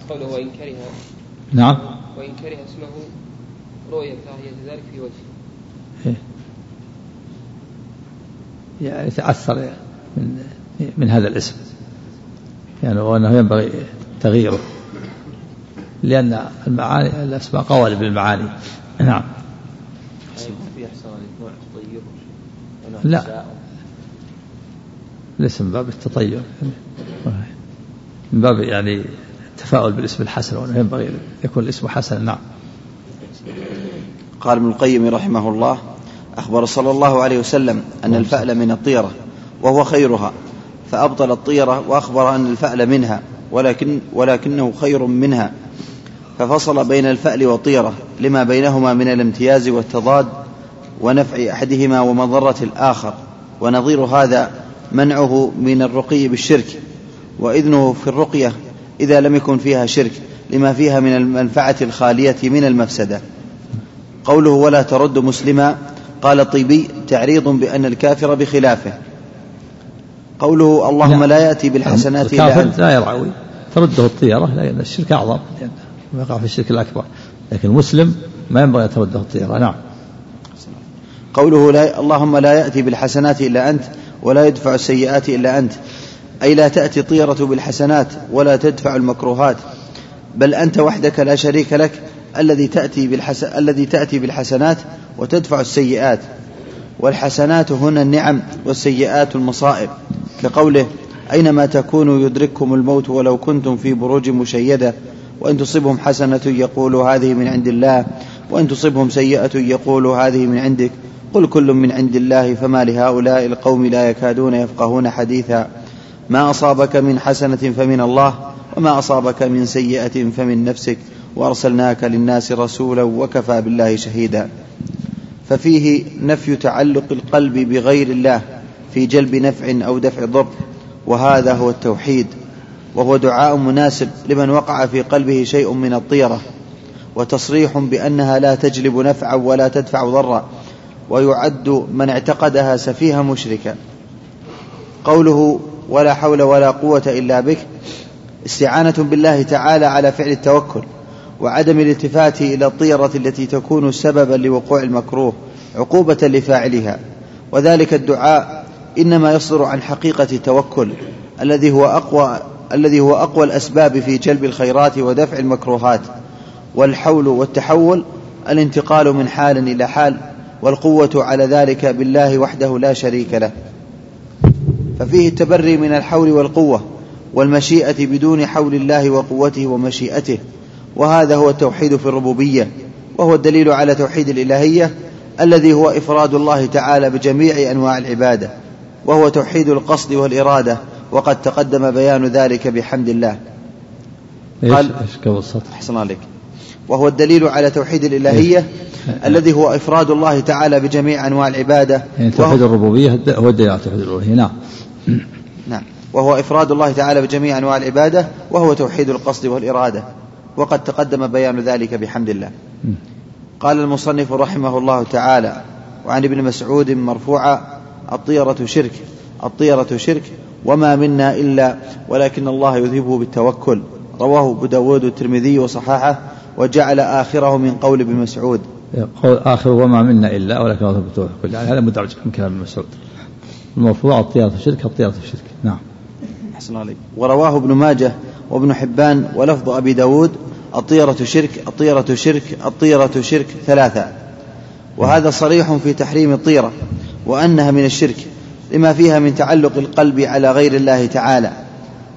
قوله وإن كره نعم. وإن كره اسمه رؤية كراهية ذلك في وجهه إيه. يعني يتأثر من من هذا الاسم. يعني وأنه ينبغي تغييره. لأن المعاني الأسماء قوالب بالمعاني نعم. لا. من باب التطير. من باب يعني التفاؤل بالاسم الحسن وأنه ينبغي يكون الاسم حسنا نعم. قال ابن القيم رحمه الله أخبر صلى الله عليه وسلم أن الفأل من الطيرة وهو خيرها فأبطل الطيرة وأخبر أن الفأل منها ولكن ولكنه خير منها. ففصل بين الفأل والطيرة لما بينهما من الامتياز والتضاد ونفع أحدهما ومضرة الآخر. ونظير هذا منعه من الرقي بالشرك وإذنه في الرقية إذا لم يكن فيها شرك لما فيها من المنفعة الخالية من المفسدة. قوله ولا ترد مسلما قال الطيبي تعريض بأن الكافر بخلافه. قوله اللهم لا يأتي بالحسنات إلا أنت. لا يرعوي. ترده الطيرة لأن الشرك أعظم. ويقع في الشرك الأكبر. لكن المسلم ما ينبغي أن ترده الطيرة. نعم. قوله لا اللهم لا يأتي بالحسنات إلا أنت ولا يدفع السيئات إلا أنت. أي لا تأتي طيرة بالحسنات ولا تدفع المكروهات. بل أنت وحدك لا شريك لك الذي تأتي بالحس... الذي تأتي بالحسنات وتدفع السيئات. والحسنات هنا النعم والسيئات المصائب. كقوله أينما تكونوا يدرككم الموت ولو كنتم في بروج مشيدة وإن تصبهم حسنة يقولوا هذه من عند الله وإن تصبهم سيئة يقولوا هذه من عندك. قل كل من عند الله فما لهؤلاء القوم لا يكادون يفقهون حديثا. ما أصابك من حسنة فمن الله وما أصابك من سيئة فمن نفسك. وأرسلناك للناس رسولا وكفى بالله شهيدا. ففيه نفي تعلق القلب بغير الله في جلب نفع أو دفع ضر وهذا هو التوحيد وهو دعاء مناسب لمن وقع في قلبه شيء من الطيرة وتصريح بأنها لا تجلب نفعا ولا تدفع ضرا ويعد من اعتقدها سفيها مشركا. قوله ولا حول ولا قوة إلا بك استعانة بالله تعالى على فعل التوكل وعدم الالتفات إلى الطيرة التي تكون سببا لوقوع المكروه عقوبة لفاعلها. وذلك الدعاء إنما يصدر عن حقيقة التوكل الذي هو أقوى الذي هو أقوى الأسباب في جلب الخيرات ودفع المكروهات. والحول والتحول الانتقال من حال إلى حال والقوة على ذلك بالله وحده لا شريك له. ففيه التبري من الحول والقوة والمشيئة بدون حول الله وقوته ومشيئته. وهذا هو التوحيد في الربوبية وهو الدليل على توحيد الإلهية الذي هو إفراد الله تعالى بجميع أنواع العبادة وهو توحيد القصد والإرادة وقد تقدم بيان ذلك بحمد الله. قال إيش أحسن عليك. وهو الدليل على توحيد الإلهية الذي هو إفراد الله تعالى بجميع أنواع العبادة يعني توحيد الربوبية هو الدليل على توحيد الألوهية نعم. نعم. وهو إفراد الله تعالى بجميع أنواع العبادة وهو توحيد القصد والإرادة. وقد تقدم بيان ذلك بحمد الله. قال المصنف رحمه الله تعالى وعن ابن مسعود مرفوعا الطيرة شرك الطيرة شرك وما منا إلا ولكن الله يذهبه بالتوكل رواه أبو داود الترمذي وصححه وجعل آخره من قول ابن مسعود. قول آخر وما منا إلا ولكن الله بالتوكل يعني هذا مدرج من كلام ابن مسعود. المرفوع الطيرة شرك الطيرة شرك. نعم. أحسن عليك. ورواه ابن ماجه وابن حبان ولفظ أبي داود الطيرة شرك الطيرة شرك الطيرة شرك ثلاثة. وهذا صريح في تحريم الطيرة وأنها من الشرك لما فيها من تعلق القلب على غير الله تعالى.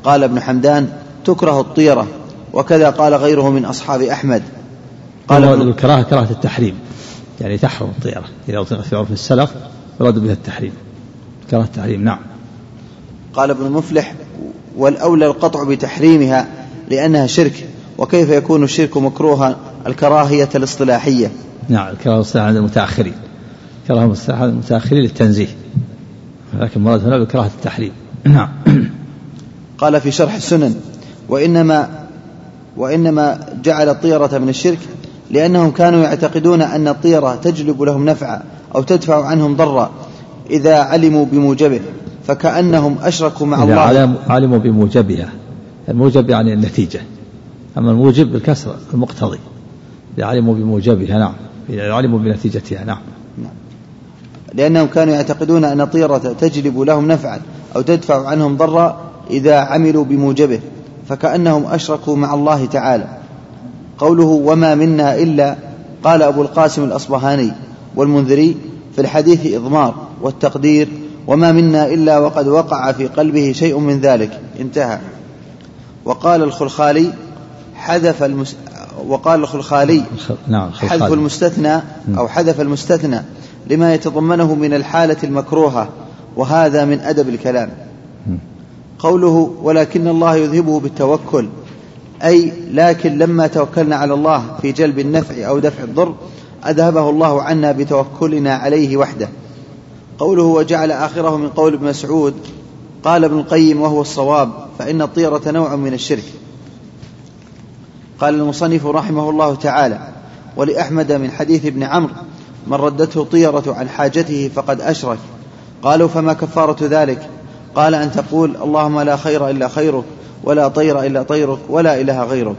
قال ابن حمدان تكره الطيرة وكذا قال غيره من أصحاب أحمد. قال الكراهة كراهة التحريم. يعني تحرم الطيرة إذا أطلق في عرف السلف يراد بها التحريم. كراهة التحريم نعم. قال ابن مفلح والأولى القطع بتحريمها لأنها شرك وكيف يكون الشرك مكروها؟ الكراهية الاصطلاحية. نعم الكراهة الاصطلاحية عند المتأخرين. كراهة الاصطلاحية عند المتأخرين للتنزيه. لكن مراد هنا بكراهة التحريم. نعم. قال في شرح السنن وإنما وإنما جعل الطيرة من الشرك لأنهم كانوا يعتقدون أن الطيرة تجلب لهم نفعا أو تدفع عنهم ضرا إذا علموا بموجبه. فكأنهم أشركوا مع الله. علموا بموجبها. الموجب يعني النتيجة. أما الموجب بالكسر المقتضي. علموا بموجبها نعم. علموا بنتيجتها نعم. لأنهم كانوا يعتقدون أن الطيرة تجلب لهم نفعا أو تدفع عنهم ضرا إذا عملوا بموجبه. فكأنهم أشركوا مع الله تعالى. قوله وما منا إلا قال أبو القاسم الأصبهاني والمنذري في الحديث إضمار والتقدير وما منا إلا وقد وقع في قلبه شيء من ذلك. انتهى. وقال الخلخالي حذف المس... وقال الخلخالي نعم حذف. المستثنى أو حذف المستثنى لما يتضمنه من الحالة المكروهة وهذا من أدب الكلام. قوله ولكن الله يذهبه بالتوكل أي لكن لما توكلنا على الله في جلب النفع أو دفع الضر أذهبه الله عنا بتوكلنا عليه وحده. قوله وجعل آخره من قول ابن مسعود قال ابن القيم وهو الصواب فإن الطيرة نوع من الشرك. قال المصنف رحمه الله تعالى ولأحمد من حديث ابن عمرو من ردته طيرة عن حاجته فقد أشرك قالوا فما كفارة ذلك؟ قال أن تقول اللهم لا خير إلا خيرك ولا طير إلا طيرك ولا إله غيرك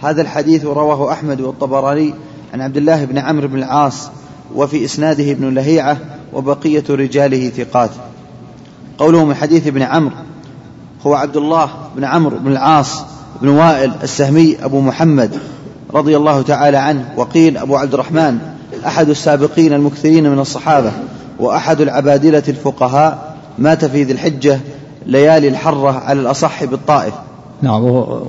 هذا الحديث رواه أحمد والطبراني عن عبد الله بن عمرو بن العاص وفي إسناده ابن لهيعة وبقية رجاله ثقات. قوله من حديث ابن عمرو هو عبد الله بن عمرو بن العاص بن وائل السهمي أبو محمد رضي الله تعالى عنه وقيل أبو عبد الرحمن أحد السابقين المكثرين من الصحابة وأحد العبادلة الفقهاء مات في ذي الحجة ليالي الحرة على الأصح بالطائف. نعم وهو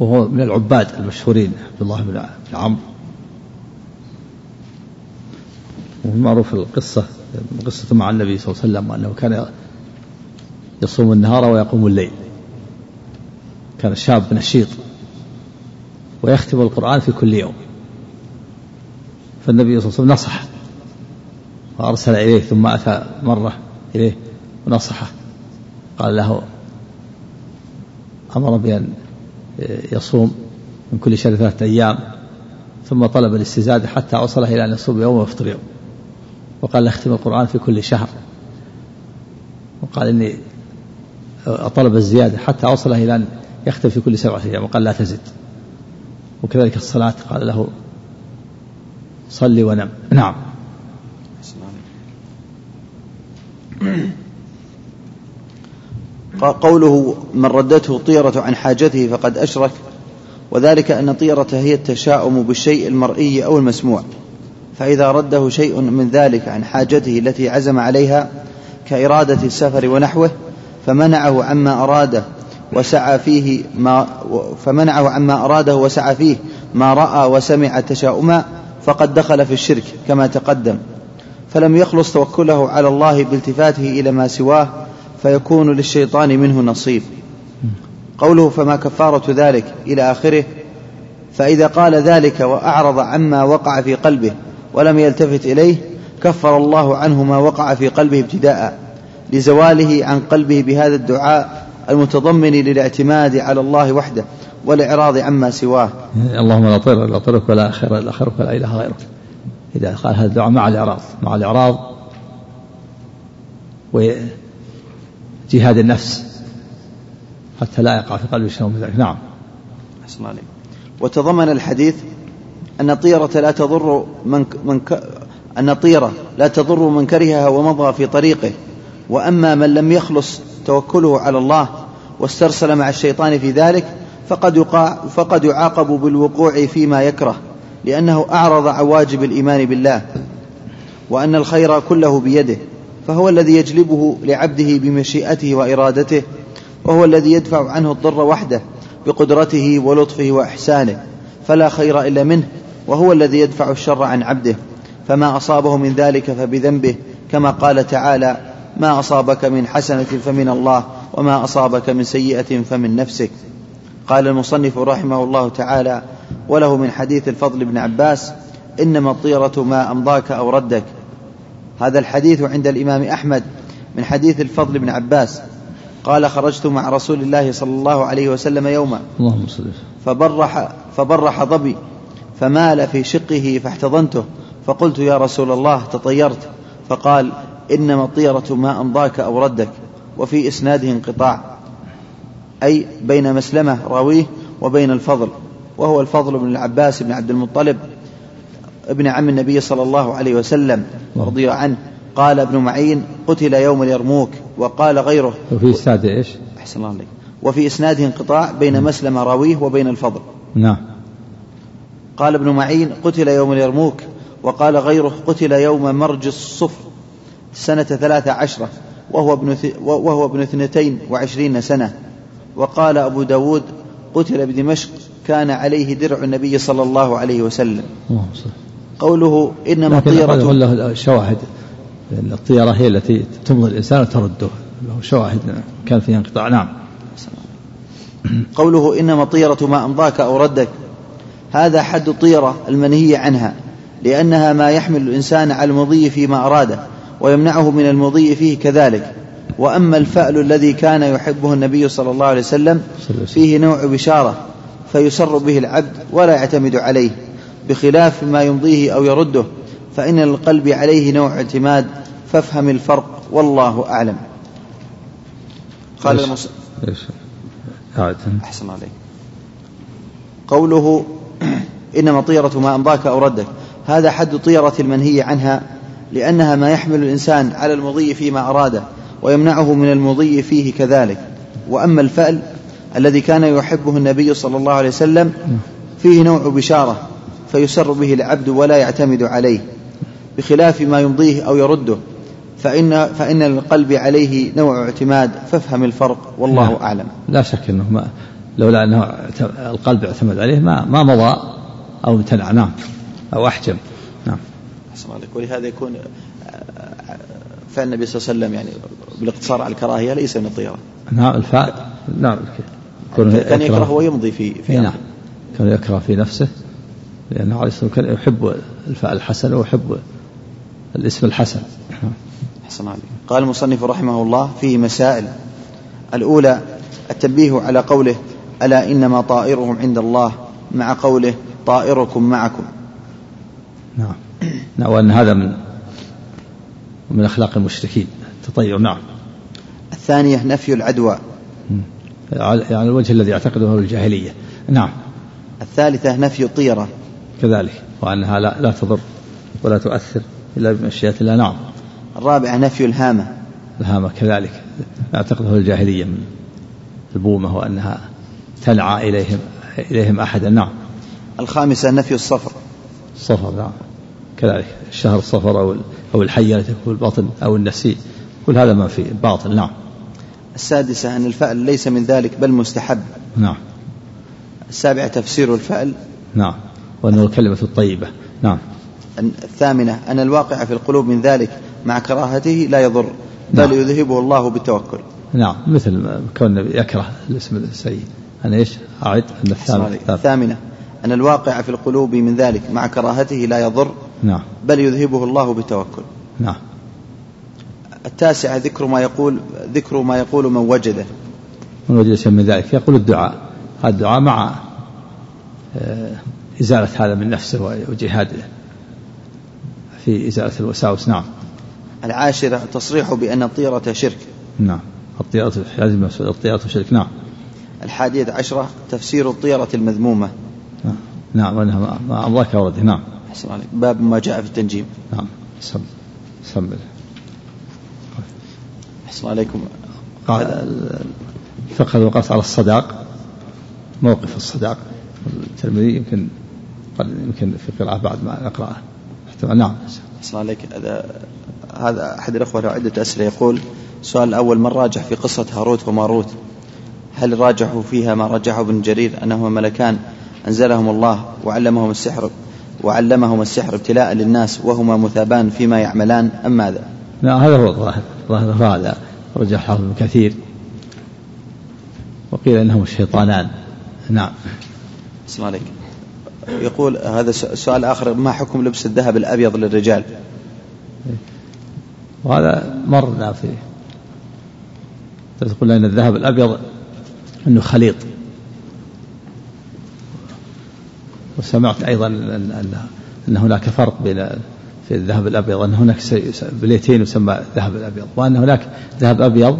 وهو من العباد المشهورين عبد الله بن عمرو. ومعروف القصة قصة مع النبي صلى الله عليه وسلم أنه كان يصوم النهار ويقوم الليل. كان شاب نشيط ويختم القرآن في كل يوم. فالنبي صلى الله عليه وسلم نصحه وأرسل إليه ثم أتى مرة إليه ونصحه. قال له أمر بأن يصوم من كل شهر ثلاثة أيام ثم طلب الاستزادة حتى وصله إلى أن يصوم يوم ويفطر يوم. وقال أختم القرآن في كل شهر. وقال إني طلب الزيادة حتى وصله إلى أن يختم في كل سبعة أيام. وقال لا تزد. وكذلك الصلاة. قال له صلي ونم. نعم. قوله من ردته طيرة عن حاجته فقد أشرك وذلك أن طيرة هي التشاؤم بالشيء المرئي أو المسموع. فإذا رده شيء من ذلك عن حاجته التي عزم عليها كإرادة السفر ونحوه فمنعه عما أراده وسعى فيه ما فمنعه عما أراده وسعى فيه ما رأى وسمع تشاؤما فقد دخل في الشرك كما تقدم. فلم يخلص توكله على الله بالتفاته إلى ما سواه فيكون للشيطان منه نصيب. قوله فما كفارة ذلك إلى آخره فإذا قال ذلك وأعرض عما وقع في قلبه ولم يلتفت إليه كفر الله عنه ما وقع في قلبه ابتداء لزواله عن قلبه بهذا الدعاء المتضمن للاعتماد على الله وحده والإعراض عما سواه. اللهم لا طير إلا طيرك ولا خير إلا خيرك ولا إله غيرك. إذا قال هذا الدعاء مع الإعراض مع الإعراض وجهاد النفس حتى لا يقع في قلبه شيء من ذلك نعم. أحسن عليك. وتضمن الحديث أن الطيرة لا تضر من, من. أن الطيرة لا تضر من كرهها ومضى في طريقه وأما من لم يخلص توكله على الله واسترسل مع الشيطان في ذلك فقد, يقع فقد يعاقب بالوقوع فيما يكره لأنه أعرض عن واجب الإيمان بالله وأن الخير كله بيده فهو الذي يجلبه لعبده بمشيئته وإرادته وهو الذي يدفع عنه الضر وحده بقدرته ولطفه وإحسانه فلا خير إلا منه وهو الذي يدفع الشر عن عبده فما أصابه من ذلك فبذنبه كما قال تعالى ما أصابك من حسنة فمن الله وما أصابك من سيئة فمن نفسك قال المصنف رحمه الله تعالى وله من حديث الفضل بن عباس إنما الطيرة ما أمضاك أو ردك هذا الحديث عند الإمام أحمد من حديث الفضل بن عباس. قال خرجت مع رسول الله صلى الله عليه وسلم يوما اللهم فبرح فبرح ضبي فمال في شقه فاحتضنته. فقلت يا رسول الله تطيرت. فقال إنما الطيرة ما أمضاك أو ردك. وفي إسناده انقطاع. أي بين مسلمة راويه وبين الفضل. وهو الفضل بن العباس بن عبد المطلب ابن عم النبي صلى الله عليه وسلم رضي عنه. قال ابن معين قتل يوم اليرموك وقال غيره. وفي إسناده إيش؟ أحسن الله عليك. وفي إسناده انقطاع بين مسلم راويه وبين الفضل. نعم. قال ابن معين قتل يوم اليرموك وقال غيره قتل يوم مرج الصفر سنة ثلاثة عشرة وهو ابن, وهو ابن اثنتين وعشرين سنة. وقال أبو داود قتل بدمشق كان عليه درع النبي صلى الله عليه وسلم. قوله إنما الطيرة له شواهد لأن الطيرة هي التي تمضي الإنسان وترده. له شواهد كان فيها انقطاع. نعم. قوله إنما الطيرة ما أمضاك أو ردك هذا حد الطيرة المنهي عنها لأنها ما يحمل الإنسان على المضي فيما أراده ويمنعه من المضي فيه كذلك. وأما الفأل الذي كان يحبه النبي صلى الله عليه وسلم فيه نوع بشارة فيسر به العبد ولا يعتمد عليه بخلاف ما يمضيه أو يرده فإن للقلب عليه نوع اعتماد فافهم الفرق والله أعلم. قال؟ المس... أحسن عليك. قوله إنما طيرة ما أمضاك أو ردك. هذا حد طيرة المنهي عنها لأنها ما يحمل الإنسان على المضي فيما أراده ويمنعه من المضي فيه كذلك. وأما الفأل الذي كان يحبه النبي صلى الله عليه وسلم فيه نوع بشارة فيسر به العبد ولا يعتمد عليه. بخلاف ما يمضيه أو يرده فإن فإن للقلب عليه نوع اعتماد فافهم الفرق والله نعم. أعلم. لا شك إنه ما لولا أنه اعت- القلب اعتمد عليه ما ما مضى أو امتنع. نعم. أو أحجم. نعم. أحسن عليك. ولهذا يكون فعل النبي صلى الله عليه وسلم يعني بالاقتصار على الكراهية ليس من الطيرة. نعم الفاء. نعم. كان يكره. ويمضي في في أمره. نعم. كان يكره في نفسه. لأنه عليه الصلاة والسلام يحب الفاء الحسن ويحب الاسم الحسن. أحسن عليك. قال المصنف رحمه الله فيه مسائل. الأولى التنبيه على قوله ألا إنما طائرهم عند الله مع قوله طائركم معكم. نعم. نعم وأن هذا من من أخلاق المشركين. التطير نعم. الثانية نفي العدوى. يعني الوجه الذي يعتقده الجاهلية. نعم. الثالثة نفي الطيرة. كذلك. وأنها لا, لا تضر ولا تؤثر إلا بمشيئة الله. نعم. الرابعة نفي الهامة. الهامة كذلك. يعتقده الجاهلية من البومة وأنها تنعى إليهم إليهم أحدا. نعم. الخامسة نفي الصفر. الصفر نعم. كذلك الشهر الصفر أو أو الحية التي تكون البطن أو النسيء كل هذا ما في باطل نعم. السادسة أن الفأل ليس من ذلك بل مستحب. نعم. السابعة تفسير الفأل. نعم. وأنه الكلمة الطيبة. نعم. الثامنة أن الواقع في القلوب من ذلك مع كراهته لا يضر بل نعم. يذهبه الله بالتوكل. نعم. مثل ما كون يكره الاسم السيء. أنا إيش؟ أعد أن أحسن عليك. الثامن الثامنة أن الواقع في القلوب من ذلك مع كراهته لا يضر نعم. بل يذهبه الله بالتوكل. نعم. التاسعة ذكر ما يقول ذكر ما يقول من وجده. من وجد شيء من ذلك. يقول الدعاء. الدعاء مع آه، إزالة هذا من نفسه وجهاده في إزالة الوساوس. نعم. العاشرة تصريح بأن الطيرة شرك. نعم. الطيرة الطيرة شرك. نعم. الحادية عشرة تفسير الطيرة المذمومة. نعم. نعم أمضاك أورده نعم. أحسن عليك. باب ما جاء في التنجيم. نعم. سم سم أحسن عليكم. قال الفقه الوقف على الصداق موقف الصداق. الترمذي يمكن قال يمكن في قراءة بعد ما نقرأه احتمال نعم. أحسن عليك. هذا هذا أحد الأخوة له عدة أسئلة. يقول السؤال الأول من راجح في قصة هاروت وماروت؟ هل راجحوا فيها ما رجحه ابن جرير أنهما ملكان؟ أنزلهم الله وعلمهم السحر وعلمهم السحر ابتلاء للناس وهما مثابان فيما يعملان أم ماذا؟ لا هذا هو الظاهر. الظاهر هذا رجح حافظ ابن كثير. وقيل إنهم الشيطانان. نعم. أحسن عليك يقول هذا سؤال آخر ما حكم لبس الذهب الأبيض للرجال؟ وهذا مرنا في تقول إن الذهب الأبيض أنه خليط. وسمعت أيضا ان ان, أن هناك فرق بين في الذهب الأبيض ان هناك بليتين يسمى الذهب الأبيض وأن هناك ذهب أبيض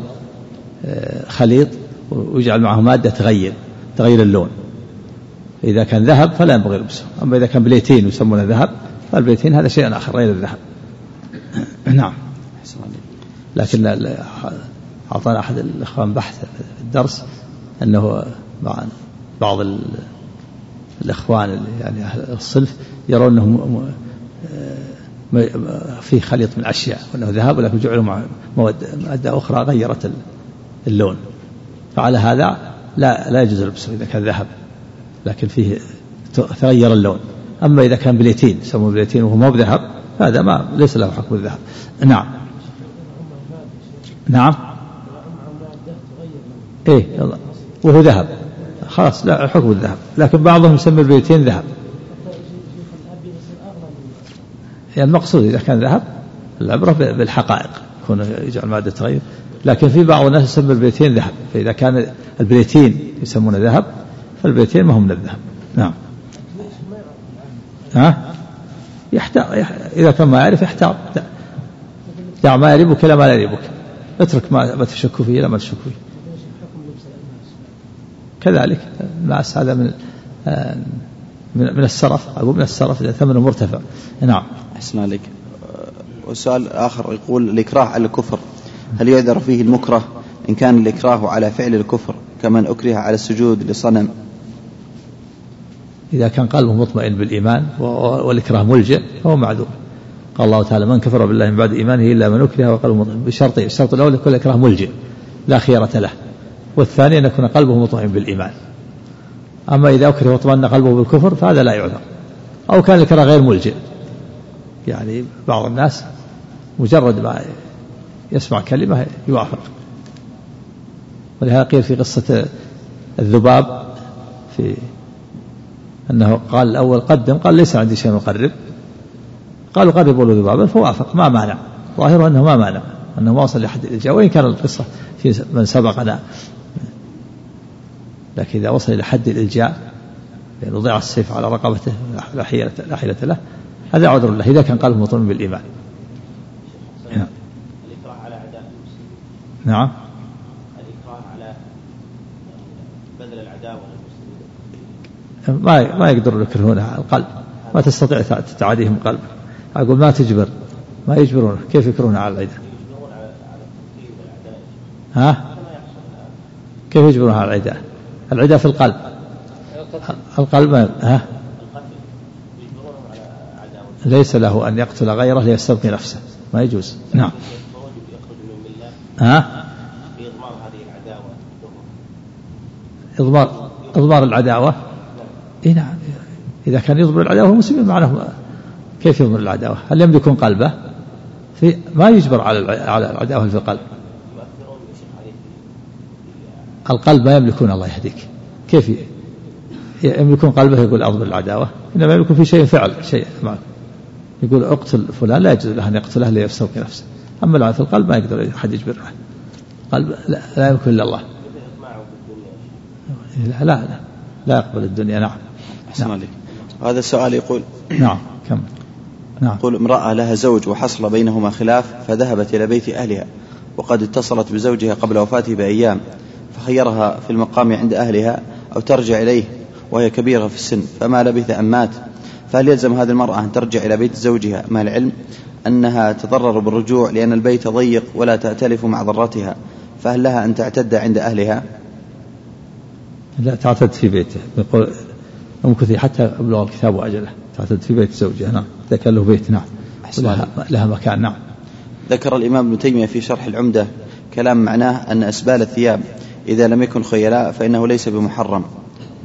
آه، خليط ويجعل معه مادة تغير تغير اللون. إذا كان ذهب فلا ينبغي لبسه أما إذا كان بليتين يسمونه ذهب فالبليتين هذا شيء آخر غير الذهب. نعم. لكن أعطانا أحد الإخوان بحث في الدرس. أنه مع بعض ال- الإخوان يعني أهل الصلف يرون أنه م- في خليط من أشياء وأنه ذهب ولكن جعلوا مع مواد أخرى غيرت ال- اللون. فعلى هذا لا لا يجوز لبسه إذا كان ذهب لكن فيه تغير اللون. أما إذا كان بليتين يسمونه بليتين وهو ما بذهب هذا ما ليس له حكم الذهب. نعم. نعم. إيه وهو ذهب. خلاص لا حكم الذهب. لكن بعضهم يسمي البيتين ذهب. يعني المقصود إذا كان ذهب العبرة بالحقائق يكون يجعل مادة تغير. لكن في بعض الناس يسمى البيتين ذهب. فإذا كان البيتين يسمونه ذهب فالبيتين ما هم من الذهب. نعم. ها؟ يحتاط إذا كان ما يعرف يحتاط دع ما يريبك إلى ما لا يريبك. اترك ما, ما تشك فيه إلى ما تشك فيه. كذلك الناس هذا من من السرف أقول من السرف إذا ثمنه مرتفع. نعم. أحسن عليك. وسؤال آخر يقول الإكراه على الكفر هل يعذر فيه المكره؟ إن كان الإكراه على فعل الكفر كمن أكره على السجود لصنم. إذا كان قلبه مطمئن بالإيمان والإكراه ملجئ فهو معذور. قال الله تعالى من كفر بالله من بعد إيمانه إلا من أكره وقلبه مطمئن. بشرطين الشرط الأول يكون الإكراه ملجئ لا خيرة له. والثاني أن يكون قلبه مطمئن بالإيمان. أما إذا أكره واطمأن قلبه بالكفر فهذا لا يعذر. أو كان الإكراه غير ملجئ. يعني بعض الناس مجرد ما يسمع كلمة يوافق. ولهذا قيل في قصة الذباب في أنه قال الأول قدم قال ليس عندي شيء مقرب. قالوا قربوا له ذبابا فوافق ما مانع. ظاهره أنه ما مانع أنه ما وصل لحد الإلجاء وإن كان القصة في من سبقنا. لكن إذا وصل إلى حد الإلجاء يعني وضع السيف على رقبته لا حيلة لا حيلة له هذا عذر له إذا كان قلبه مطمئن بالإيمان. نعم. نعم. ما ما يقدرون يكرهونه على القلب. ما تستطيع تعاديهم قلب. أقول ما تجبر. ما يجبرونه كيف يكرهون على العداء ها؟ كيف يجبرون على العداء العداء في القلب. القلب ها؟ ليس له أن يقتل غيره ليستبقي نفسه. ما يجوز. نعم. ها؟ إضمار إضمار العداوة؟ إيه نعم. إذا كان يضمر العداوة المسلمين معناه كيف يضمر العداوة؟ هل يملكون قلبه؟ في ما يجبر على على العداوة في القلب. القلب ما يملكون الله يهديك. كيف يملكون قلبه؟ يقول أضمر العداوة. إنما يملكون في شيء فعل شيء يقول اقتل فلان لا يجوز له أن يقتله ليستوقي نفسه. أما في القلب ما يقدر أحد يجبره. قلب لا, لا يمكن إلا الله. لا لا لا يقبل الدنيا. نعم. أحسن نعم. عليك. هذا السؤال يقول نعم كم؟ نعم. يقول امرأة لها زوج وحصل بينهما خلاف فذهبت إلى بيت أهلها وقد اتصلت بزوجها قبل وفاته بأيام. فخيرها في المقام عند أهلها أو ترجع إليه وهي كبيرة في السن فما لبث أن مات. فهل يلزم هذه المرأة أن ترجع إلى بيت زوجها مع العلم أنها تضرر بالرجوع لأن البيت ضيق ولا تأتلف مع ضرتها فهل لها أن تعتد عند أهلها؟ لا تعتد في بيته. يقول امكثي حتى أبلغ الكتاب وأجله تعتد في بيت زوجها نعم. إذا كان له بيت نعم. لها, لها مكان نعم. ذكر الإمام ابن تيمية في شرح العمدة كلام معناه أن أسبال الثياب. إذا لم يكن خيلاء فإنه ليس بمحرم.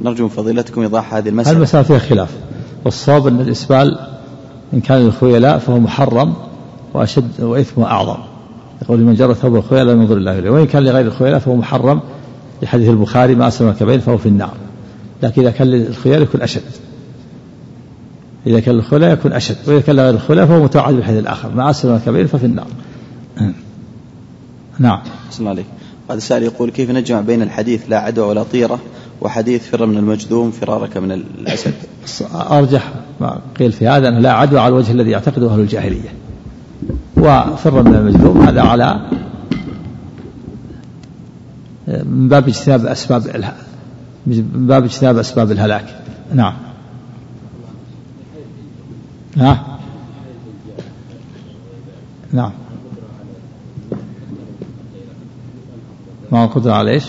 نرجو من فضيلتكم إيضاح هذه المسألة. المسألة فيها خلاف. والصواب أن الإسبال إن كان الخيلاء فهو محرم وأشد وإثمه أعظم. يقول من جرى ثوب الخيلاء لا ينظر الله إليه وإن كان لغير الخيلاء فهو محرم لحديث البخاري ما أسلم كبين فهو في النار. لكن إذا كان الخيلاء يكون أشد. إذا كان الخيلاء يكون أشد. وإذا كان غير الخيلاء فهو متوعد بالحديث الآخر ما أسلم كبين ففي النار. نعم. أحسن عليك هذا السائل يقول كيف نجمع بين الحديث لا عدوى ولا طيرة وحديث فر من المجذوم فرارك من الأسد؟ أرجح ما قيل في هذا أنه لا عدوى على الوجه الذي يعتقده أهل الجاهلية. وفر من المجذوم هذا على من باب اجتناب أسباب من باب اجتناب أسباب الهلاك. نعم. ها؟ نعم. ما القدرة على إيش؟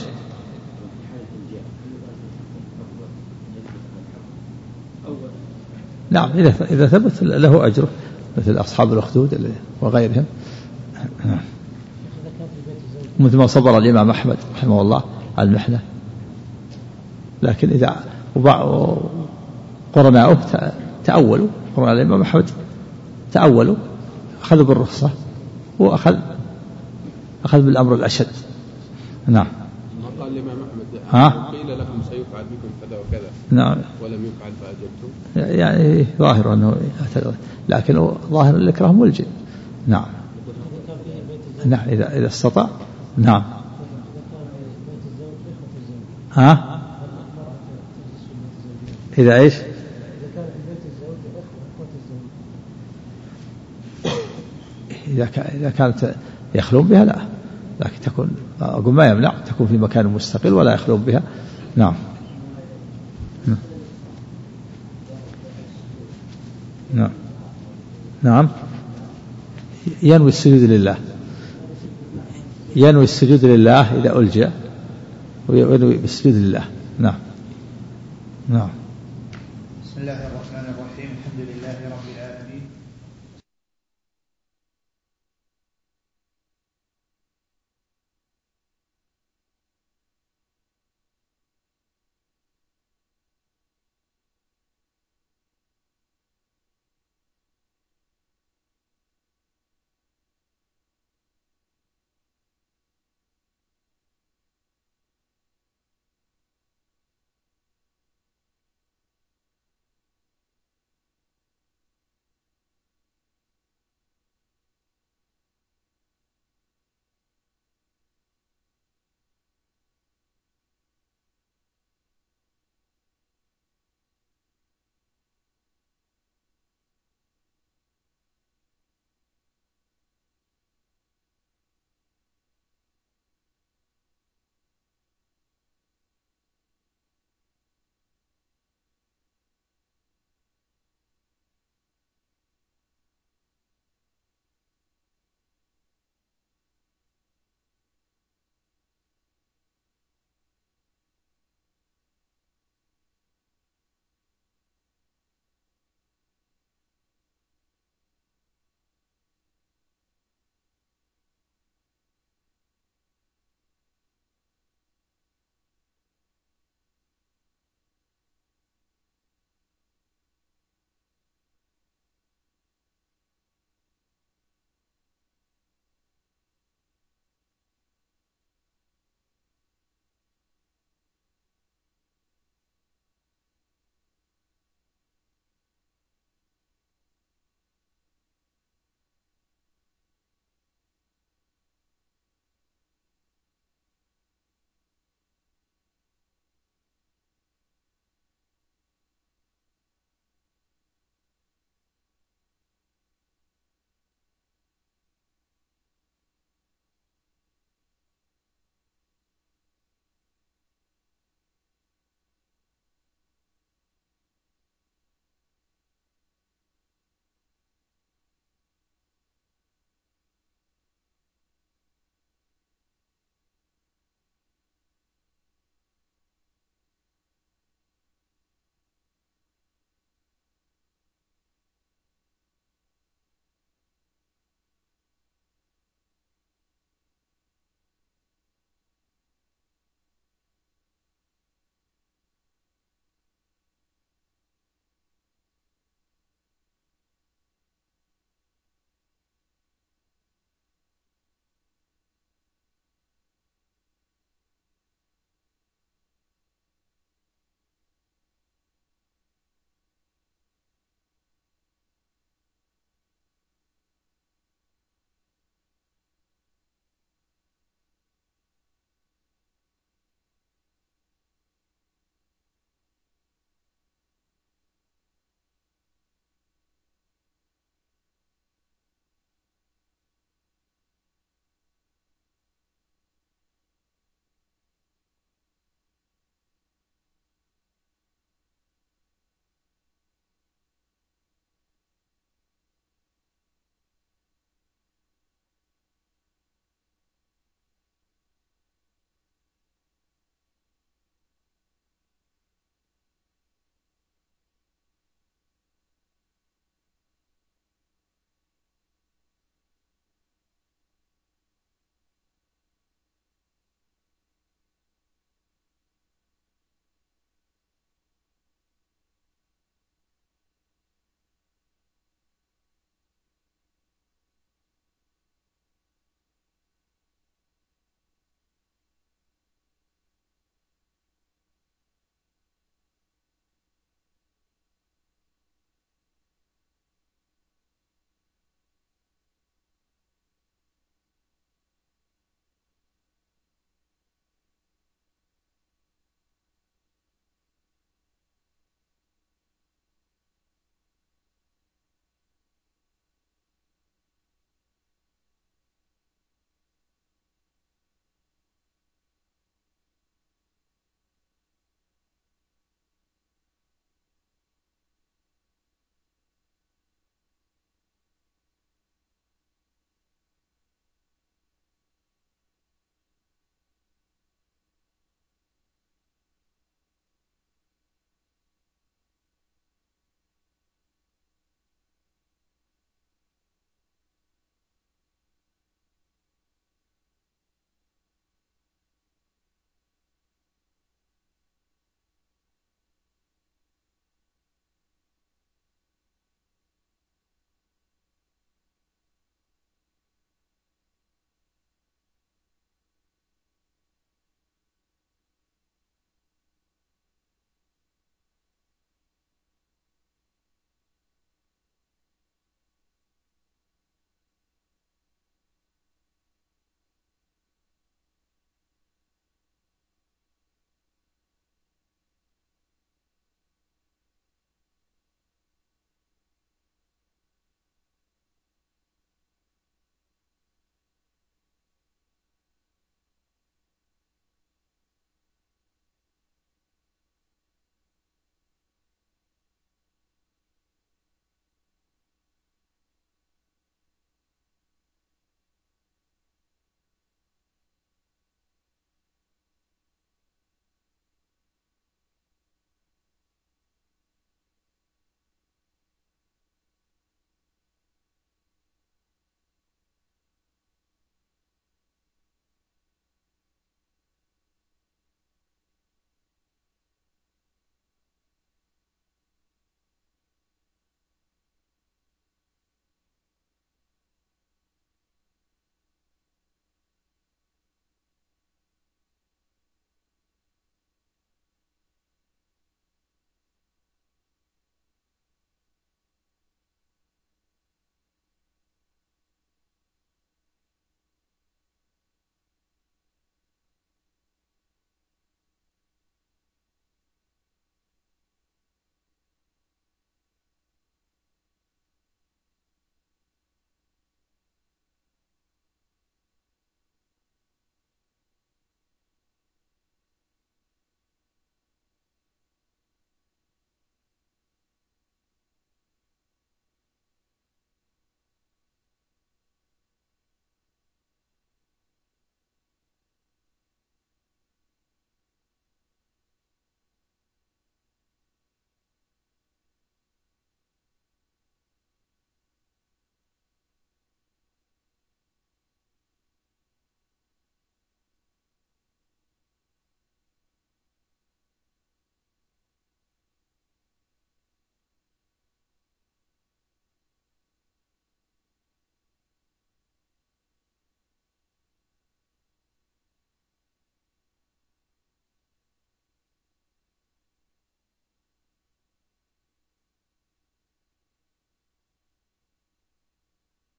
نعم إذا إذا ثبت له أجره مثل أصحاب الأخدود وغيرهم. مثل ما صبر الإمام أحمد رحمه الله على المحنة. لكن إذا وقرناؤه تأولوا. قرناء الإمام أحمد تأولوا أخذوا بالرخصة وأخذ أخذ بالأمر الأشد. نعم. قال الإمام أحمد ها؟ قيل لكم سيفعل بكم كذا وكذا. نعم. ولم يفعل فأجبتم؟ يعني ظاهر أنه لكن ظاهر الإكراه ملجئ. نعم. نعم إذا إذا استطاع. نعم. ها؟ إذا إيش؟ إذا إذا كانت يخلون بها لا. لكن تكون أقول ما يمنع تكون في مكان مستقل ولا يخلون بها. نعم. نعم. نعم. ينوي السجود لله. ينوي السجود لله إذا ألجأ وينوي بالسجود لله. نعم. نعم. بسم الله الرحمن